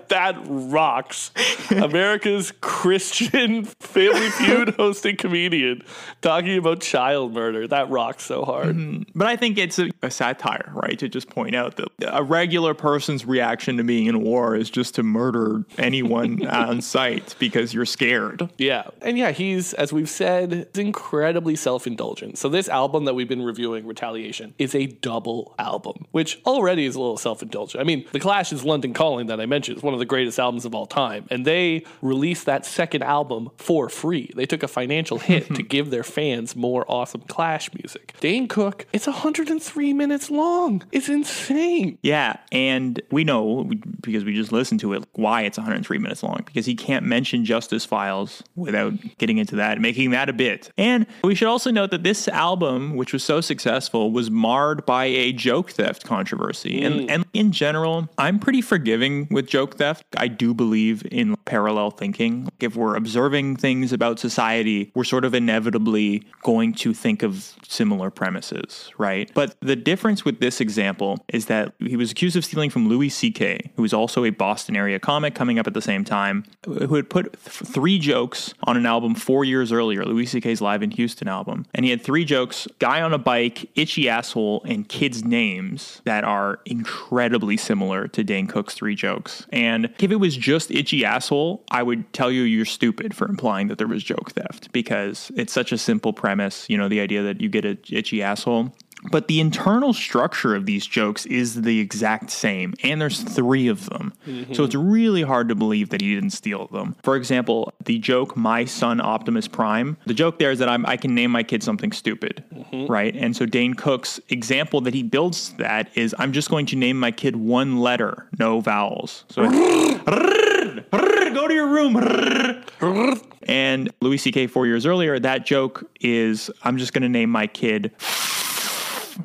that rocks. America's Christian Family Feud hosting comedian talking about child murder. That rocks so hard. Mm-hmm. But I think it's a, a satire, right? To just point out that a regular person's reaction to being in war is just to murder anyone on sight because you're scared. Yeah. And yeah, he's, as we've said, incredibly self indulgent. So, this album that we've been reviewing, Retaliation, is a double album, which already is a little self indulgent. I mean, The Clash is London Calling, that I mentioned, is one of the greatest albums of all time. And they released that second album for free. They took a financial hit to give their fans more awesome Clash music. Dane Cook, it's 103 minutes long. It's insane. Yeah, and we know because we just listened to it why it's 103 minutes long because he can't mention Justice Files without getting into that, and making that a bit. And we should also note that this album, which was so successful, was marred by a joke theft controversy. And mm. and in general, I'm pretty forgiving with joke theft. I do believe in parallel thinking. If we're observing things about society, we're sort of inevitably going to think of similar premises, right? But the difference with this example is that he was accused of stealing from Louis C.K., who was also a Boston area comic coming up at the same time, who had put th- three jokes on an album four years earlier, Louis C.K.'s Live in Houston album. And he had three jokes guy on a bike, itchy asshole, and kids' names that are incredibly similar to Dane Cook's three jokes. And if it was just itchy asshole, I would tell you you're stupid for implying that there was joke theft because it's such a simple premise, you know, the idea that you get an itchy asshole. But the internal structure of these jokes is the exact same, and there's three of them. So mm-hmm. it's really hard to believe that he didn't steal them. For example, the joke "My son Optimus Prime." The joke there is that I'm, I can name my kid something stupid, mm-hmm. right? And so Dane Cook's example that he builds that is, "I'm just going to name my kid one letter, no vowels." So go to your room. And Louis C.K. four years earlier, that joke is, "I'm just going to name my kid."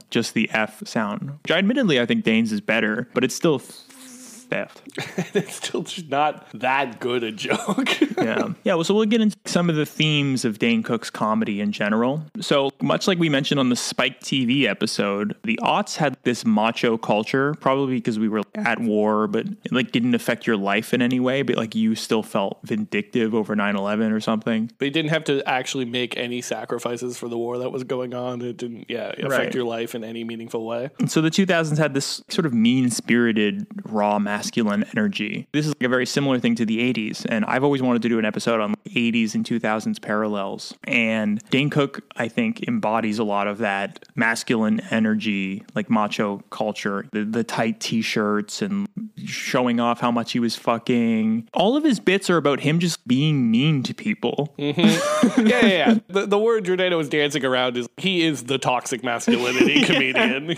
Just the F sound. Which admittedly I think Dane's is better, but it's still theft. it's still just not that good a joke. yeah. Yeah, well, so we'll get into some of the themes of Dane Cook's comedy in general. So much like we mentioned on the Spike TV episode, the aughts had this macho culture, probably because we were at war, but it like didn't affect your life in any way, but like you still felt vindictive over 9-11 or something. But you didn't have to actually make any sacrifices for the war that was going on. It didn't, yeah, affect Right. your life in any meaningful way. And so the 2000s had this sort of mean spirited, raw, masculine energy. This is like a very similar thing to the 80s. And I've always wanted to do an episode on 80s and 2000s parallels. And Dane Cook, I think, embodies a lot of that masculine energy, like macho culture, the, the tight t shirts and showing off how much he was fucking. All of his bits are about him just being mean to people. Mm-hmm. yeah, yeah, yeah. The, the word Giordano is dancing around is he is the toxic masculinity comedian.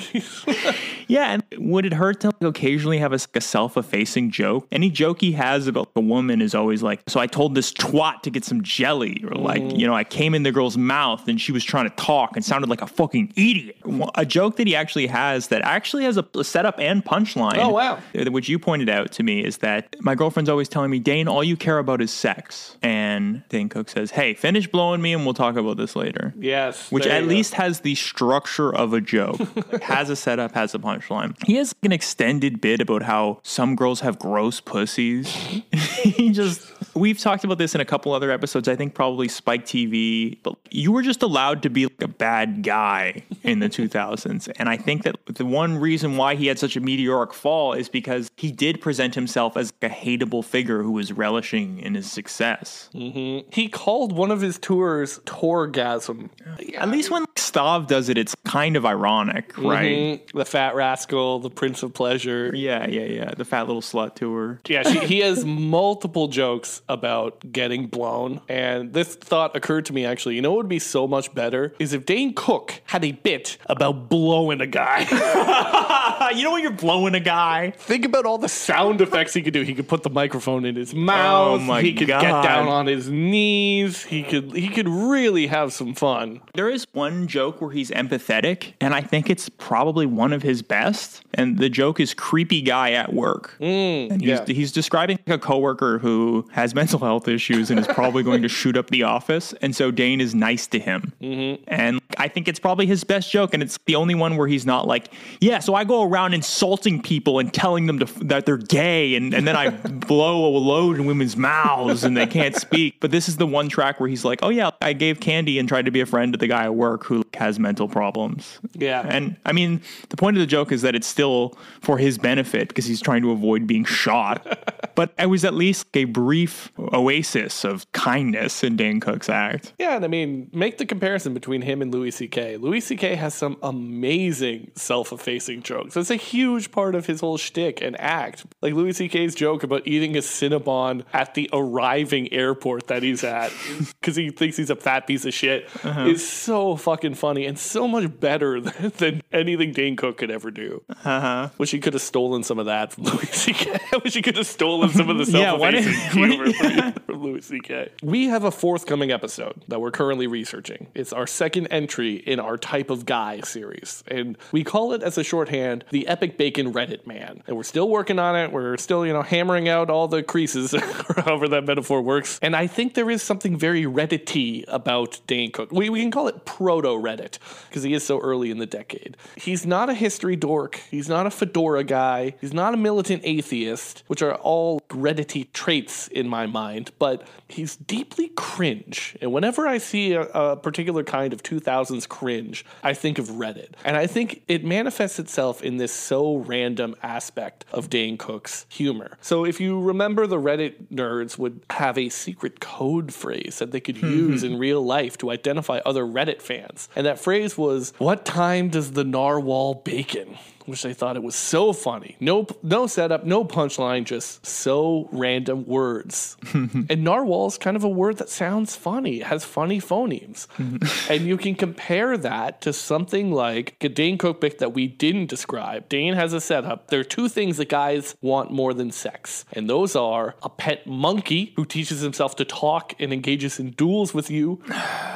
Yeah, and would it hurt to like, occasionally have a, a self-effacing joke? Any joke he has about a woman is always like, "So I told this twat to get some jelly," or like, Mm. you know, I came in the girl's mouth and she was trying to talk and sounded like a fucking idiot. A joke that he actually has that actually has a, setup and punchline. Oh, wow. Which you pointed out to me is that my girlfriend's always telling me, Dane, all you care about is sex. And Dane Cook says, Hey, finish blowing me and we'll talk about this later yes. which at you go. least has the structure of a joke, has a setup, has a punchline. He has an extended bit about how some girls have gross pussies. he just, we've talked about this in a couple other episodes. I think probably Spike TV, but you were just allowed to be like a bad guy in the 2000s. And I think that the one reason why he had such a meteoric fall is because he did present himself as a hateable figure who was relishing in his success. Mhm. He called one of his tours Tourgasm. At least when Stav does it, it's kind of ironic, right? Mhm. The fat rascal, the prince of pleasure. Yeah, yeah, yeah. The fat little slut tour. Yeah, she, he has multiple jokes about getting blown. And this thought occurred to me actually. You know what would be so much better? Is if Dane Cook had a bit about blowing a guy. you know when you're blowing a guy? Think about all the sound effects he could do. He could put the microphone in his oh mouth. Oh my he could God. get down on his knees. He could he could really have some fun. There is one joke where he's empathetic, and I think it's probably one of his best. And the joke is creepy guy at work. Mm, and he's, yeah. he's describing a coworker who has mental health issues and is probably going to shoot up the office. And so Dane is nice to him. Mm-hmm. And I think it's probably his best joke. And it's the only one where he's not like, yeah, so I go around insulting people and telling them to, that they're gay. And, and then I blow a load in women's mouths and they can't speak. But this is the one track where he's like, oh, yeah, I gave candy and tried to be a friend to the guy at work who has mental problems. Yeah. And I mean, the point of the joke is that it's still for his benefit because he's trying to avoid being shot. but it was at least a brief oasis of kindness in Dan Cook's act. Yeah, and I mean, make the comparison between him and Louis C.K. Louis C.K. has some amazing self-effacing jokes. That's a huge part of his whole shtick and act. Like Louis C.K.'s joke about eating a Cinnabon at the arriving airport that he's at because he thinks he's a fat piece of shit Uh-huh. is so fucking funny and so much better than, than anything Dane Cook could ever do. Uh-huh. Wish he could have stolen some of that from Louis C.K. I wish he could have stolen some of the self-effacing did- humor from, from Louis C.K. We have a forthcoming episode that we're currently researching. It's our second entry in our Type of Guy series, and we call it as a shorthand the Epic Bacon Reddit Man. And we're still working on it. We're still, you know, hammering out all the creases, or however that metaphor works. And I think there is something very Reddity about Dane Cook. We, we can call it proto Reddit because he is so early in the decade. He's not a history dork. He's not a fedora guy. He's not a militant atheist, which are all Reddity traits in my mind, but he's deeply cringe. And whenever I see a, a particular kind of 2000s cringe, I think of Reddit. And I think it manifests itself in this so random aspect of Dane Cook's humor. So if you remember, the Reddit nerds would have a secret code phrase that they could mm-hmm. use in real life to identify other Reddit fans. And that phrase was, What time does the narwhal bacon? Which they thought it was so funny. No, no setup, no punchline, just so random words. and narwhal is kind of a word that sounds funny, has funny phonemes. and you can compare that to something like a Dane Cook bit that we didn't describe. Dane has a setup. There are two things that guys want more than sex, and those are a pet monkey who teaches himself to talk and engages in duels with you,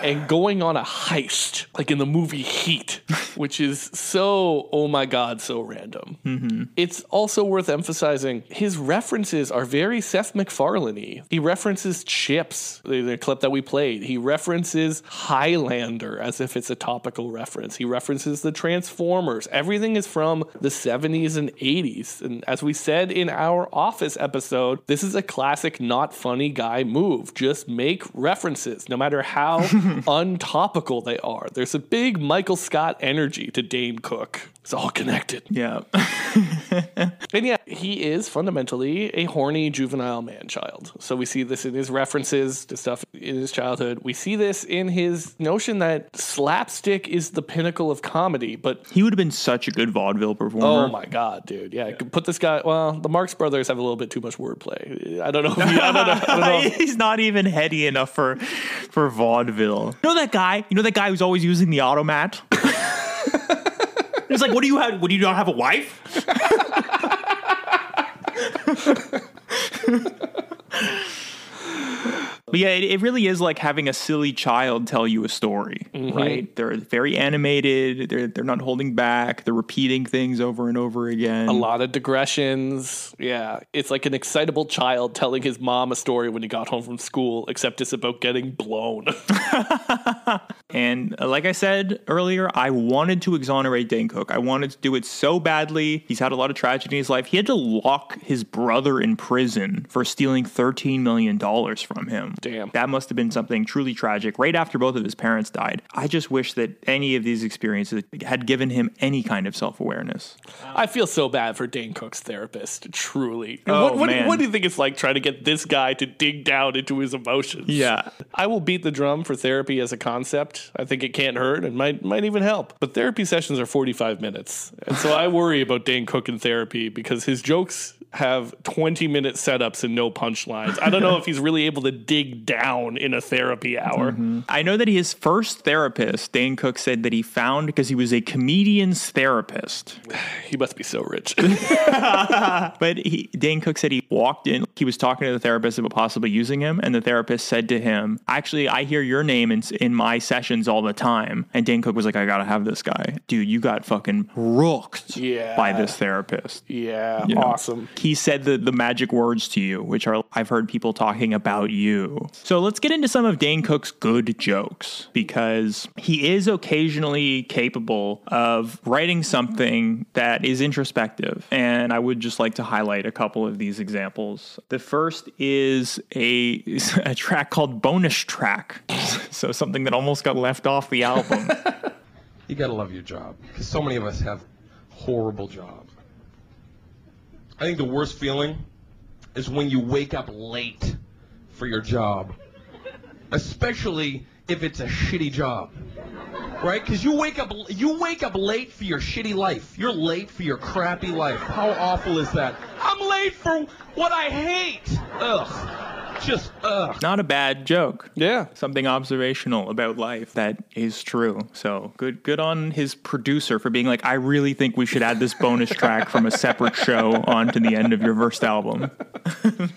and going on a heist, like in the movie Heat, which is so, oh my God, god, so random. Mm-hmm. It's also worth emphasizing his references are very Seth MacFarlane He references Chips, the, the clip that we played. He references Highlander as if it's a topical reference. He references the Transformers. Everything is from the 70s and 80s. And as we said in our Office episode, this is a classic not funny guy move. Just make references, no matter how untopical they are. There's a big Michael Scott energy to Dane Cook. It's all connected. Yeah. And yeah, he is fundamentally a horny juvenile man child. So we see this in his references to stuff in his childhood. We see this in his notion that slapstick is the pinnacle of comedy, but He would have been such a good vaudeville performer. Oh my god, dude! Yeah, put this guy. Well, the Marx Brothers have a little bit too much wordplay. I don't know. If he, I don't know. I don't know. He's not even heady enough for for vaudeville. You know that guy? You know that guy who's always using the automat? He's like, what do you have? What do you not have a wife? But yeah, it, it really is like having a silly child tell you a story, Mhm. right? They're very animated. They're they're not holding back. They're repeating things over and over again. A lot of digressions. Yeah, it's like an excitable child telling his mom a story when he got home from school, except it's about getting blown. And uh, like I said earlier, I wanted to exonerate Dane Cook. I wanted to do it so badly. He's had a lot of tragedy in his life. He had to lock his brother in prison for stealing $13 million from him. Damn. That must have been something truly tragic right after both of his parents died. I just wish that any of these experiences had given him any kind of self awareness. I feel so bad for Dane Cook's therapist, truly. Oh, what, what, man. what do you think it's like trying to get this guy to dig down into his emotions? Yeah. I will beat the drum for therapy as a concept. I think it can't hurt and might might even help. But therapy sessions are 45 minutes. And so I worry about Dane Cook in therapy because his jokes have 20 minute setups and no punchlines. I don't know if he's really able to dig down in a therapy hour. Mm-hmm. I know that his first therapist, Dane Cook, said that he found because he was a comedian's therapist. He must be so rich. but he, Dane Cook said he walked in, he was talking to the therapist about possibly using him, and the therapist said to him, Actually, I hear your name in, in my sessions all the time. And Dane Cook was like, I gotta have this guy. Dude, you got fucking rooked Yeah. by this therapist. Yeah, You know? awesome. He said the, the magic words to you, which are I've heard people talking about you. So let's get into some of Dane Cook's good jokes because he is occasionally capable of writing something that is introspective. And I would just like to highlight a couple of these examples. The first is a, a track called Bonus Track. so something that almost got left off the album. You gotta love your job because so many of us have horrible jobs. I think the worst feeling is when you wake up late for your job, especially if it's a shitty job. Right? Because you wake up you wake up late for your shitty life. You're late for your crappy life. How awful is that? I'm late for what I hate. Ugh. Just ugh. Not a bad joke. Yeah. Something observational about life that is true. So good good on his producer for being like, I really think we should add this bonus track from a separate show onto the end of your first album.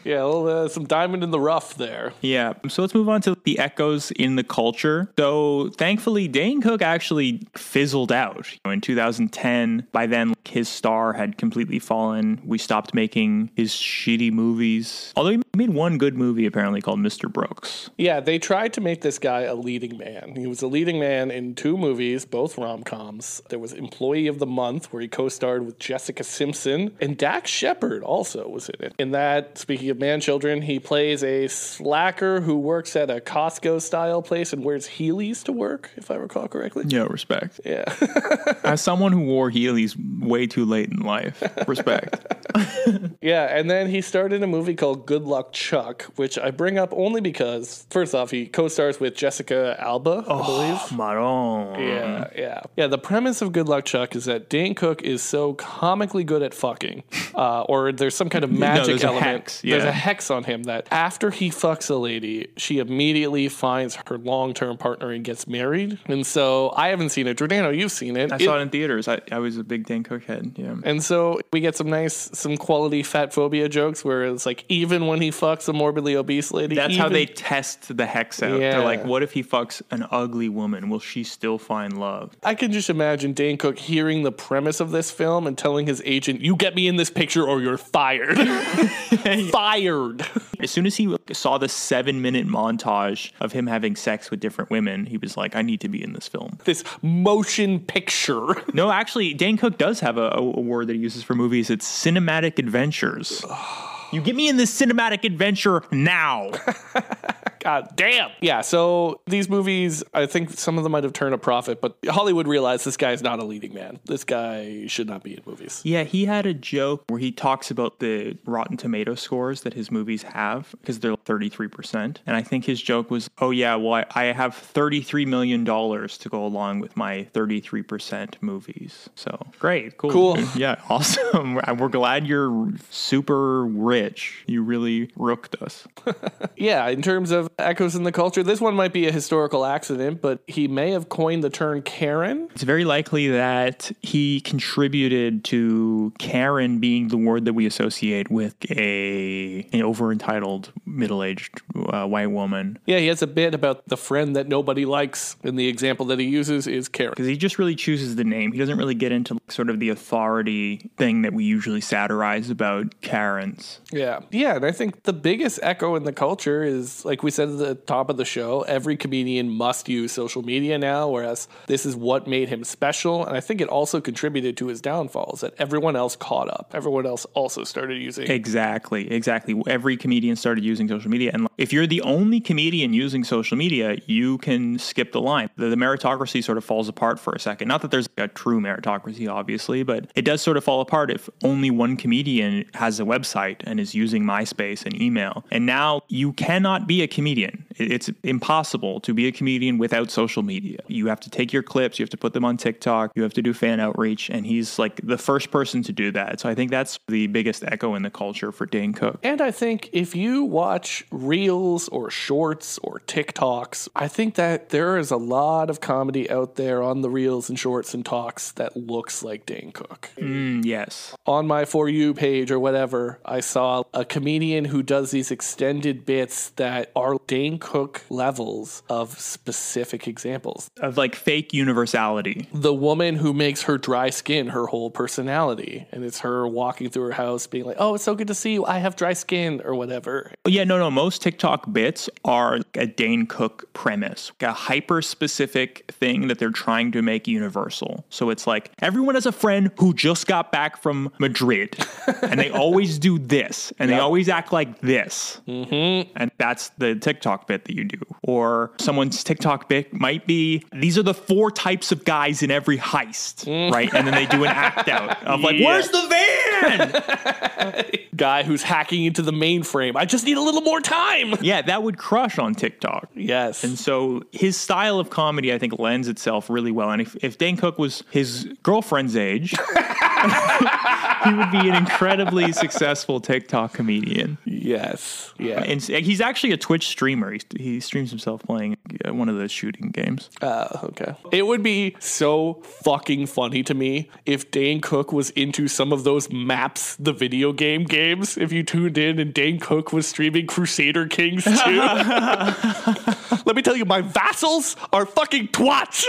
Yeah, well, uh, some diamond in the rough there. Yeah. So let's move on to the echoes in the culture. So thankfully, Dane Cook actually fizzled out in 2010. By then, his star had completely fallen. We stopped making his shitty movies. Although he made one good movie apparently called Mr. Brooks. Yeah, they tried to make this guy a leading man. He was a leading man in two movies, both rom coms. There was Employee of the Month, where he co starred with Jessica Simpson, and Dax Shepard also was in it. In that, speaking of man children, he plays a slacker who works at a Costco style place and wears Heelys to work, if I recall correctly. Yeah, respect. Yeah. As someone who wore Heelys way too late in life, respect. Yeah, and then he starred in a movie called Good Luck Chuck, which I bring up only because, first off, he co stars with Jessica Alba, I believe. Oh, Maron. Yeah, yeah. Yeah, the premise of Good Luck Chuck is that Dane Cook is so comically good at fucking, uh, or there's some kind of No, magic there's a element. hex, There's a hex on him that after he fucks a lady, she immediately finds her long term partner and gets married. And so I haven't seen it. Giordano, you've seen it. I saw it in theaters. I, I was a big Dane Cook head. Yeah. And so we get some nice, some quality fat phobia jokes where it's like, even when he fucks a morbidly obese lady. That's how they test the hex out. Yeah. They're like, what if he fucks an ugly woman? Will she still find love? I can just imagine Dane Cook hearing the premise of this film and telling his agent, "You get me in this picture, or you're fired." fired. As soon as he saw the seven minute montage of him having sex with different women, he was like, I need to be in this film. This motion picture. No, actually, Dane Cook does have a, a word that he uses for movies. It's cinematic adventures. You get me in this cinematic adventure now. God damn. Yeah, so these movies, I think some of them might have turned a profit, but Hollywood realized this guy's not a leading man. This guy should not be in movies. Yeah, he had a joke where he talks about the Rotten Tomato scores that his movies have because they're 33%. And I think his joke was, oh, yeah, well, I, I have $33 million to go along with my 33% movies. So great. Cool. Cool. Yeah, awesome. We're glad you're super rich. You really rooked us. Yeah, in terms of echoes in the culture, this one might be a historical accident, but he may have coined the term Karen. It's very likely that he contributed to Karen being the word that we associate with a an over entitled middle aged uh, white woman. Yeah, he has a bit about the friend that nobody likes, and the example that he uses is Karen. Because he just really chooses the name. He doesn't really get into sort of the authority thing that we usually satirize about Karens. Yeah. Yeah, and I think the biggest echo in the culture is like we said at the top of the show, every comedian must use social media now, whereas this is what made him special. And I think it also contributed to his downfalls that everyone else caught up. Everyone else also started using Exactly, exactly. Every comedian started using social media. And if you're the only comedian using social media, you can skip the line. The, the meritocracy sort of falls apart for a second. Not that there's a true meritocracy, obviously, but it does sort of fall apart if only one comedian has a website and is using MySpace and email. And now you cannot be a comedian. It- It's impossible to be a comedian without social media. You have to take your clips, you have to put them on TikTok, you have to do fan outreach, and he's like the first person to do that. So I think that's the biggest echo in the culture for Dane Cook. And I think if you watch reels or shorts or TikToks, I think that there is a lot of comedy out there on the reels and shorts and talks that looks like Dane Cook. Mm, yes. On my For You page or whatever, I saw a comedian who does these extended bits that are Dane Cook levels of specific examples. Of like fake universality. The woman who makes her dry skin her whole personality. And it's her walking through her house being like, oh, it's so good to see you. I have dry skin or whatever. Yeah, no, no. Most TikTok bits are a Dane Cook premise, a hyper specific thing that they're trying to make universal. So it's like everyone has a friend who just got back from Madrid, and they always do this, and they always act like this. Mm-hmm. And that's the TikTok bit that you do. Or someone's TikTok bit might be these are the four types of guys in every heist, mm. right? And then they do an act out of like, Yeah. where's the van? Guy who's hacking into the mainframe. I just need a little more time. Yeah, that would crush on TikTok. Yes. And so his style of comedy, I think, lends itself really well. And if, if Dane Cook was his girlfriend's age, he would be an incredibly successful TikTok comedian. Yes. Yeah. And he's actually a Twitch streamer. He, he streams himself playing uh, one of the shooting games. Uh, okay. It would be so fucking funny to me if Dane Cook was into some of those maps, the video game games. If you tuned in and Dane Cook was streaming Crusader Kings 2. Let me tell you, my vassals are fucking twats.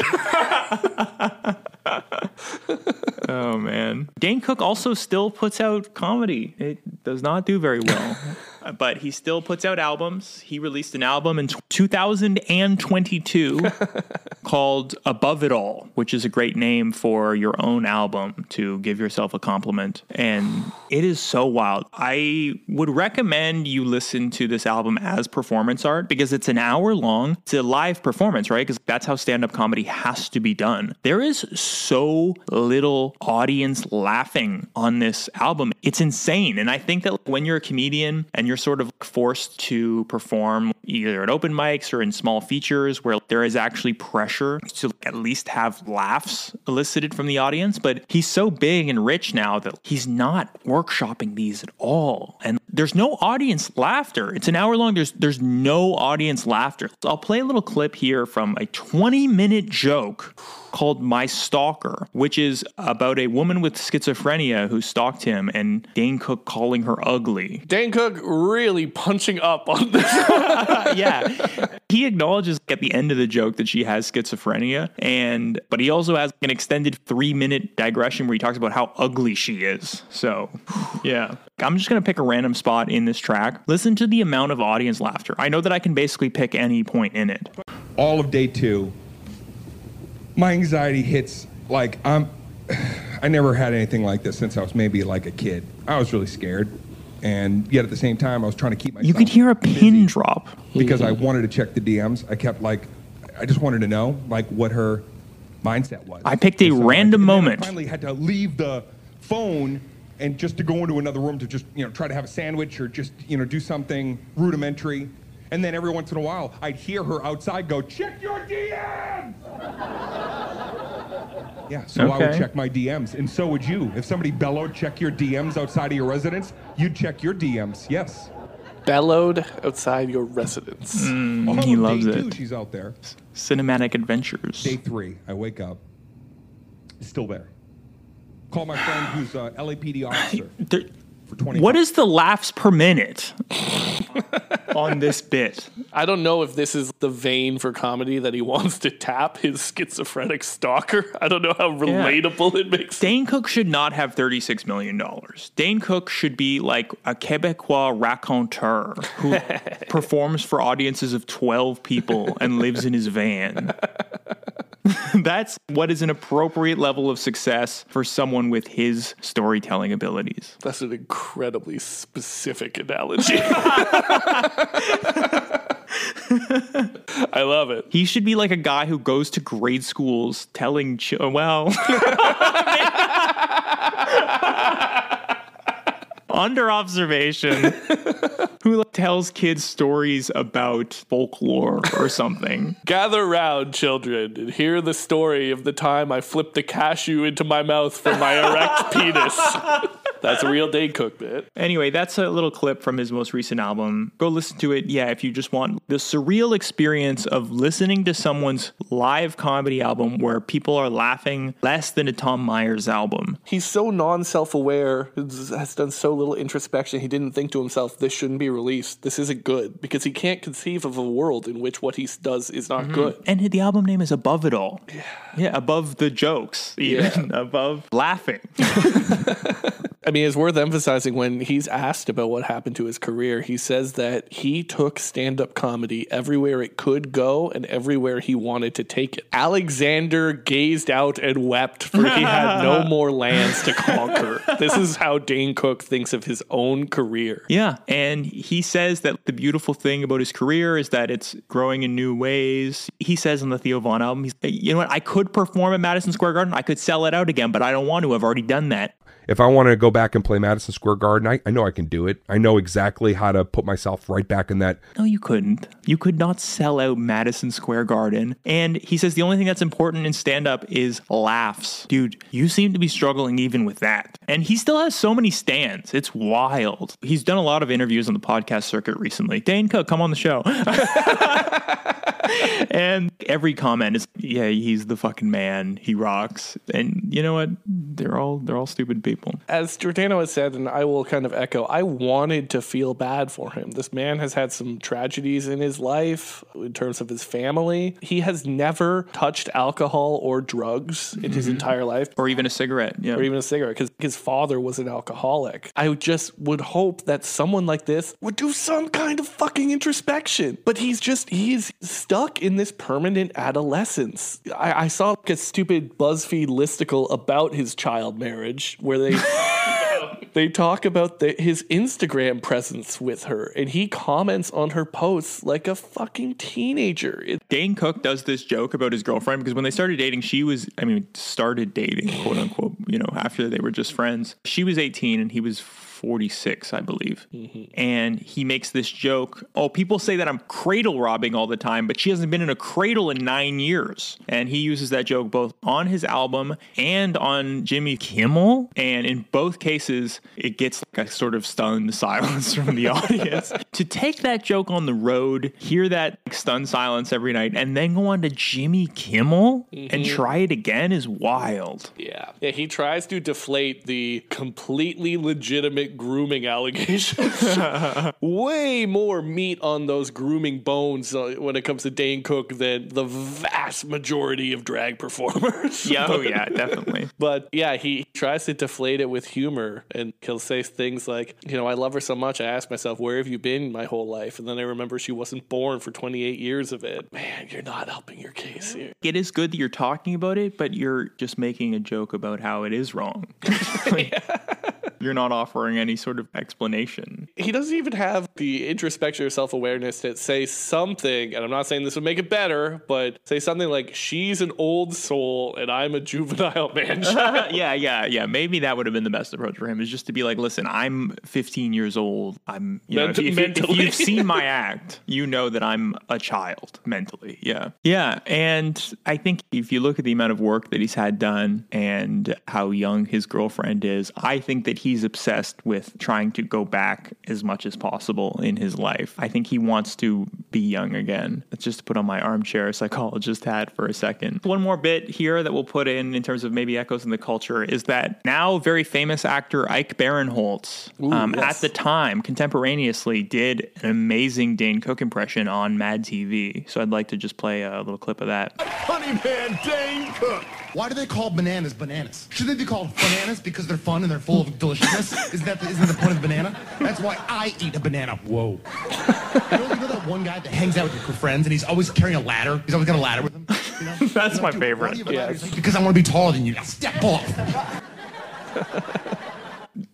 Oh man. Dane Cook also still puts out comedy. It does not do very well. but he still puts out albums. He released an album in 2022 called Above It All, which is a great name for your own album to give yourself a compliment. And it is so wild. I would recommend you listen to this album as performance art because it's an hour long. It's a live performance, right? Because that's how stand up comedy has to be done. There is so little audience laughing on this album. It's insane. And I think that when you're a comedian and you're sort of forced to perform either at open mics or in small features where there is actually pressure to at least have laughs elicited from the audience, but he's so big and rich now that he's not workshopping these at all. And there's no audience laughter. It's an hour long. There's there's no audience laughter. I'll play a little clip here from a 20 minute joke called My Stalker, which is about a woman with schizophrenia who stalked him and Dane Cook calling her ugly. Dane Cook really punching up on this. yeah. He acknowledges at the end of the joke that she has schizophrenia and but he also has an extended 3-minute digression where he talks about how ugly she is. So, yeah. I'm just going to pick a random spot in this track. Listen to the amount of audience laughter. I know that I can basically pick any point in it. all of day two, my anxiety hits like I'm. I never had anything like this since I was maybe like a kid. I was really scared, and yet at the same time, I was trying to keep myself. You could hear a pin drop because I wanted to check the DMs. I kept like, I just wanted to know like what her mindset was. I picked a so, random and then I moment. finally had to leave the phone and just to go into another room to just you know try to have a sandwich or just you know do something rudimentary. And then every once in a while, I'd hear her outside go, "Check your DMs." Yeah, so I would check my DMs, and so would you. If somebody bellowed, "Check your DMs" outside of your residence, you'd check your DMs. Yes. Bellowed outside your residence. Mm, All he of loves day it. two, she's out there. Cinematic adventures. Day three, I wake up, still there. Call my friend who's a LAPD officer There- for 20 What is the laughs per minute on this bit? I don't know if this is the vein for comedy that he wants to tap his schizophrenic stalker. I don't know how relatable it makes. Dane Cook should not have $36 million. Dane Cook should be like a Quebecois raconteur who performs for audiences of 12 people and lives in his van. That's what is an appropriate level of success for someone with his storytelling abilities. That's an incredibly specific analogy. I love it. He should be like a guy who goes to grade schools telling, ch- oh, well, under observation, who like, tells kids stories about folklore or something. Gather round, children, and hear the story of the time I flipped a cashew into my mouth from my erect penis. That's a real Dane Cook bit. Anyway, that's a little clip from his most recent album. Go listen to it. Yeah, if you just want the surreal experience of listening to someone's live comedy album where people are laughing less than a Tom Myers album. He's so non self aware, has done so little introspection, he didn't think to himself, this shouldn't be released. This isn't good. Because he can't conceive of a world in which what he does is not mm-hmm. good. And the album name is Above It All. Yeah. Yeah, above the jokes, even above laughing. I mean, it's worth emphasizing when he's asked about what happened to his career, he says that he took stand up comedy everywhere it could go and everywhere he wanted to take it. Alexander gazed out and wept, for he had no more lands to conquer. this is how Dane Cook thinks of his own career. Yeah. And he says that the beautiful thing about his career is that it's growing in new ways. He says on the Theo Von album, he's, you know what? I could perform at Madison Square Garden. I could sell it out again, but I don't want to. I've already done that. If I want to go back and play Madison Square Garden, I, I know I can do it. I know exactly how to put myself right back in that. No, you couldn't. You could not sell out Madison Square Garden. And he says the only thing that's important in stand up is laughs. Dude, you seem to be struggling even with that. And he still has so many stands. It's wild. He's done a lot of interviews on the podcast circuit recently. Dane Cook, come on the show. and every comment is, yeah, he's the fucking man. He rocks. And you know what? They're all they're all stupid people. As Giordano has said, and I will kind of echo, I wanted to feel bad for him. This man has had some tragedies in his life in terms of his family. He has never touched alcohol or drugs in his Mhm. entire life. Or even a cigarette. Yeah. Or even a cigarette, because his father was an alcoholic. I just would hope that someone like this would do some kind of fucking introspection. But he's just, he's stuck in this permanent adolescence. I, I saw like a stupid BuzzFeed listicle about his child marriage where they. They talk about the, his Instagram presence with her, and he comments on her posts like a fucking teenager. It, Dane Cook does this joke about his girlfriend because when they started dating, she was, I mean, started dating, quote unquote, you know, after they were just friends. She was 18 and he was 46, I believe. And he makes this joke Oh, people say that I'm cradle robbing all the time, but she hasn't been in a cradle in nine years. And he uses that joke both on his album and on Jimmy Kimmel. And in both cases, it gets like a sort of stunned silence from the audience. to take that joke on the road, hear that stunned silence every night, and then go on to Jimmy Kimmel and Mhm. try it again is wild. Yeah. Yeah, he tries to deflate the completely legitimate grooming allegations. Way more meat on those grooming bones uh, when it comes to Dane Cook than the vast majority of drag performers. Yeah, oh yeah, definitely. But yeah, he tries to deflate it with humor and he'll say things like, you know, I love her so much, I ask myself, where have you been my whole life? And then I remember she wasn't born for 28 years of it. Man, you're not helping your case here. It is good that you're talking about it, but you're just making a joke about how it is wrong. You're not offering any sort of explanation. he doesn't even have the introspection or self awareness to say something, and I'm not saying this would make it better, but say something like, she's an old soul and I'm a juvenile man. yeah, yeah, yeah. Maybe that would have been the best approach for him is just to be like, listen, I'm 15 years old. I'm, you know, if, Ment- if- if you've seen my act, you know that I'm a child mentally. Yeah. Yeah. And I think if you look at the amount of work that he's had done and how young his girlfriend is, I think that he's obsessed with trying to go back as much as possible in his life. I think he wants to be young again. That's just to put on my armchair psychologist hat for a second. One more bit here that we'll put in in terms of maybe echoes in the culture is that now very famous actor Ike Barinholtz, um, yes. at the time, contemporaneously, did an amazing Dane Cook impression on Mad TV. So I'd like to just play a little clip of that. Honey Man Dane Cook. Why do they call bananas bananas? Shouldn't they be called bananas because they're fun and they're full of deliciousness? Isn't that the, isn't the point of the banana? That's why I eat a banana. Whoa. you, know, you know that one guy that hangs out with your friends and he's always carrying a ladder? He's always got a ladder with him. You know? That's my favorite. you have a ladder? He's like, because I want to be taller than you. Now step off.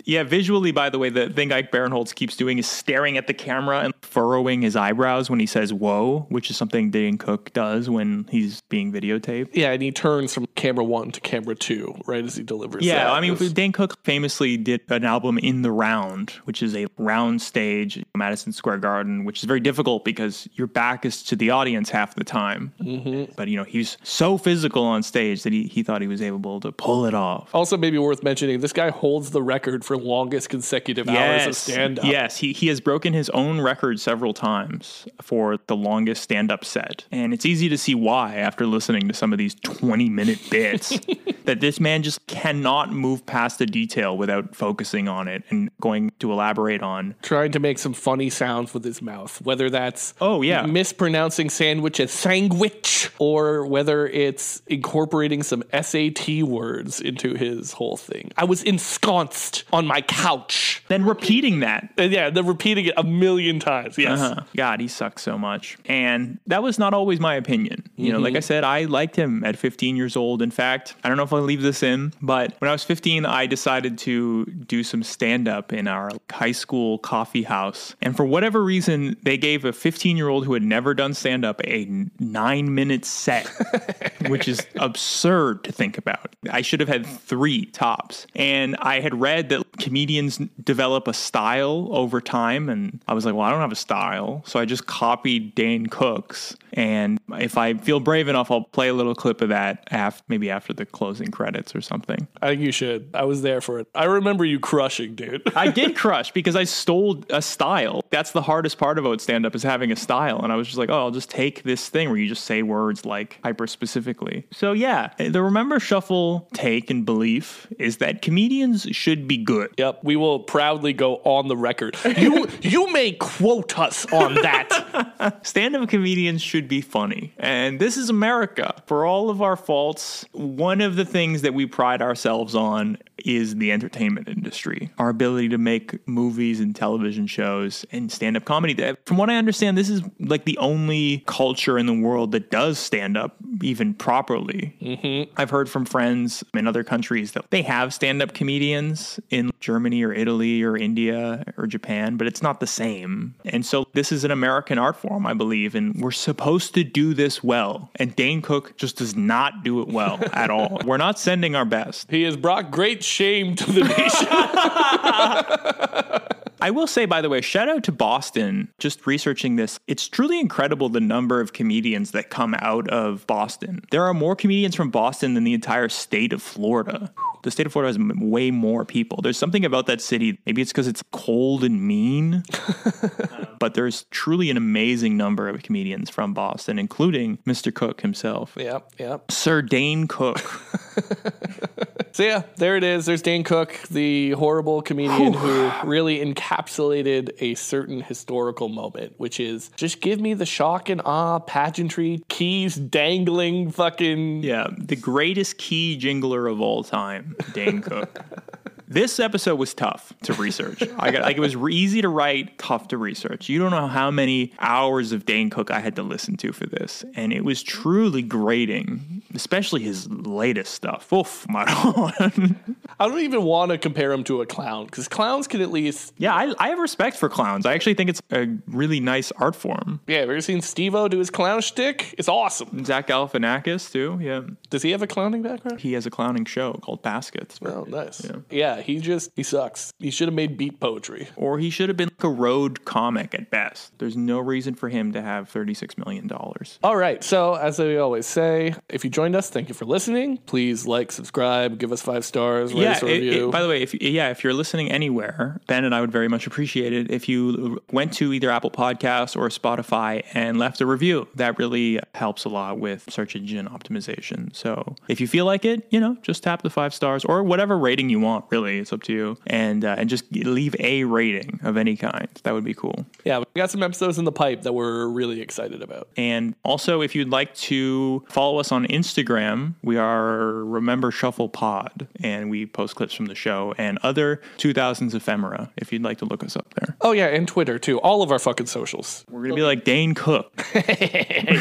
Yeah, visually, by the way, the thing Ike Barinholtz keeps doing is staring at the camera and furrowing his eyebrows when he says "whoa," which is something Dane Cook does when he's being videotaped. yeah, and he turns from camera one to camera two right as he delivers Yeah, that. I mean, It's- Dane Cook famously did an album in the round, which is a round stage at Madison Square Garden, which is very difficult because your back is to the audience half the time. Mm-hmm. But, you know, he's so physical on stage that he, he thought he was able to pull it off. Also, maybe worth mentioning, this guy holds the record for longest consecutive hours of stand up. Yes, he, he has broken his own record several times for the longest stand up set. And it's easy to see why after listening to some of these 20 minute bits that this man just cannot move past a detail without focusing on it and going to elaborate on. Trying to make some funny sounds with his mouth, whether that's oh yeah mispronouncing sandwich as sandwich, or whether it's incorporating some SAT words into his whole thing. I was ensconced on my couch, then repeating that. yeah, then repeating it a million times. Yes, Uh-huh. God, he sucks so much. And that was not always my opinion. You know, like Mhm. I said, I liked him at 15 years old. In fact, I don't know if I'll leave this in, but when I was 15, I decided to do some stand up in our high school coffee house. And for whatever reason, they gave a 15 year old who had never done stand up a nine minute set, which is absurd to think about. I should have had three tops. And I had read that comedians develop a style over time. And I was like, well, I don't have a style. So I just copied Dane Cook's. And if I feel brave enough, I'll play a little clip of that after, maybe after the closing credits or something. I think you should. I was there for it. I remember you crushing, dude. I did crush because I stole a style. That's the hardest part about stand up is having a style. And I was just like, oh, I'll just take this thing where you just say words like hyper specifically. So yeah, the remember shuffle take and belief is that comedians should be good. Yep, we will proudly go on the record. You you may quote us on that. Stand up comedians should be funny. And this is America. For all of our faults, one of the things that we pride ourselves on is the entertainment industry. Our ability to make movies and television shows and stand up comedy. From what I understand, this is like the only culture in the world that does stand up even properly. Mm-hmm. I've heard from friends in other countries that they have stand up comedians in Germany or Italy or India or Japan, but it's not the same. And so this is an American art form, I believe, and we're supposed to do this well. And Dane Cook just does not do it well at all. We're not sending our best. He has brought great shame to the nation. I will say, by the way, shout out to Boston. Just researching this, it's truly incredible the number of comedians that come out of Boston. There are more comedians from Boston than the entire state of Florida. The state of Florida has way more people. There's something about that city. Maybe it's because it's cold and mean, um, but there's truly an amazing number of comedians from Boston, including Mr. Cook himself. Yep, yep. Sir Dane Cook. So yeah, there it is. There's Dane Cook, the horrible comedian who really encapsulated a certain historical moment, which is just give me the shock and awe, pageantry, keys dangling, fucking Yeah, the greatest key jingler of all time, Dane Cook. This episode was tough to research. I got like it was easy to write, tough to research. You don't know how many hours of Dane Cook I had to listen to for this, and it was truly grating, especially his latest stuff. Oof, my God. I don't even want to compare him to a clown because clowns can at least. Yeah, I, I have respect for clowns. I actually think it's a really nice art form. Yeah, have you ever seen Steve O do his clown shtick? It's awesome. Zach Galifianakis too. Yeah, Does he have a clowning background? he has a clowning show called Baskets. Oh, nice. Yeah. He just he sucks. He should have made beat poetry. Or he should have been like a road comic at best. There's no reason for him to have $36 million. All right. So, as I always say, if you joined us, thank you for listening. Please like, subscribe, give us five stars, write Yeah, us a it- it- review. by the way, if yeah, if you're listening anywhere, Ben and I would very much appreciate it if you went to either Apple Podcasts or Spotify and left a review. That really helps a lot with search engine optimization. So if you feel like it, you know, just tap the five stars or whatever rating you want. Really, it's up to you, and uh, and just leave a rating of any kind. That would be cool. yeah, we got some episodes in the pipe that we're really excited about. And also, if you'd like to follow us on Instagram, we are Remember Shuffle Pod, and we post clips from the show and other 2000s ephemera. If you'd like to look us up there, Oh yeah, and Twitter too. All of our fucking socials. we're gonna be like Dane Cook.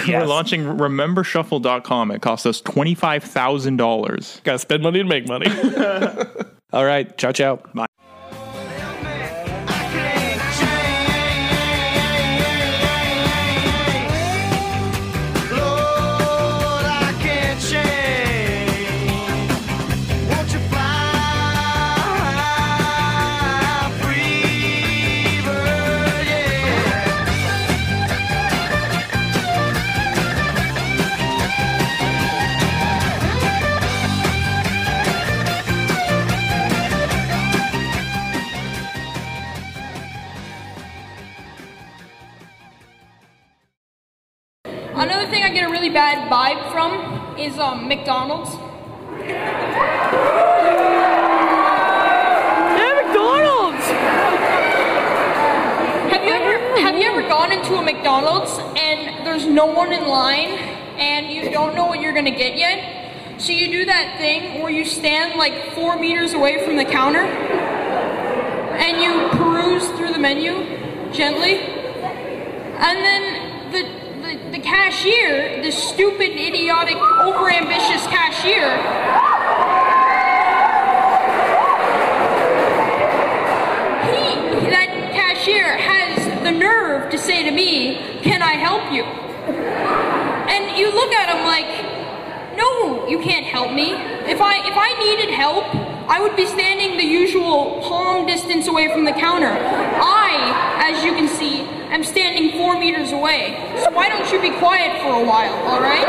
We're launching RememberShuffle.com. It cost us twenty five thousand dollars. Got to spend money to make money. All right, ciao ciao. Bye. Bad vibe from is um, McDonald's. Yeah, McDonald's. Have you ever have you ever gone into a McDonald's and there's no one in line and you don't know what you're gonna get yet? So you do that thing where you stand like four meters away from the counter and you peruse through the menu gently, and then the the, the cashier, the stupid, idiotic, overambitious cashier, he, that cashier has the nerve to say to me, Can I help you? And you look at him like, No, you can't help me. If I if I needed help, I would be standing the usual palm distance away from the counter. I, as you can see, am standing four meters away. So why don't you be quiet for a while, alright?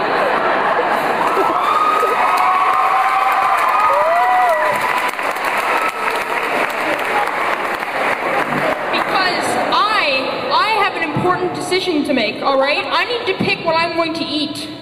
Because I I have an important decision to make, alright? I need to pick what I'm going to eat.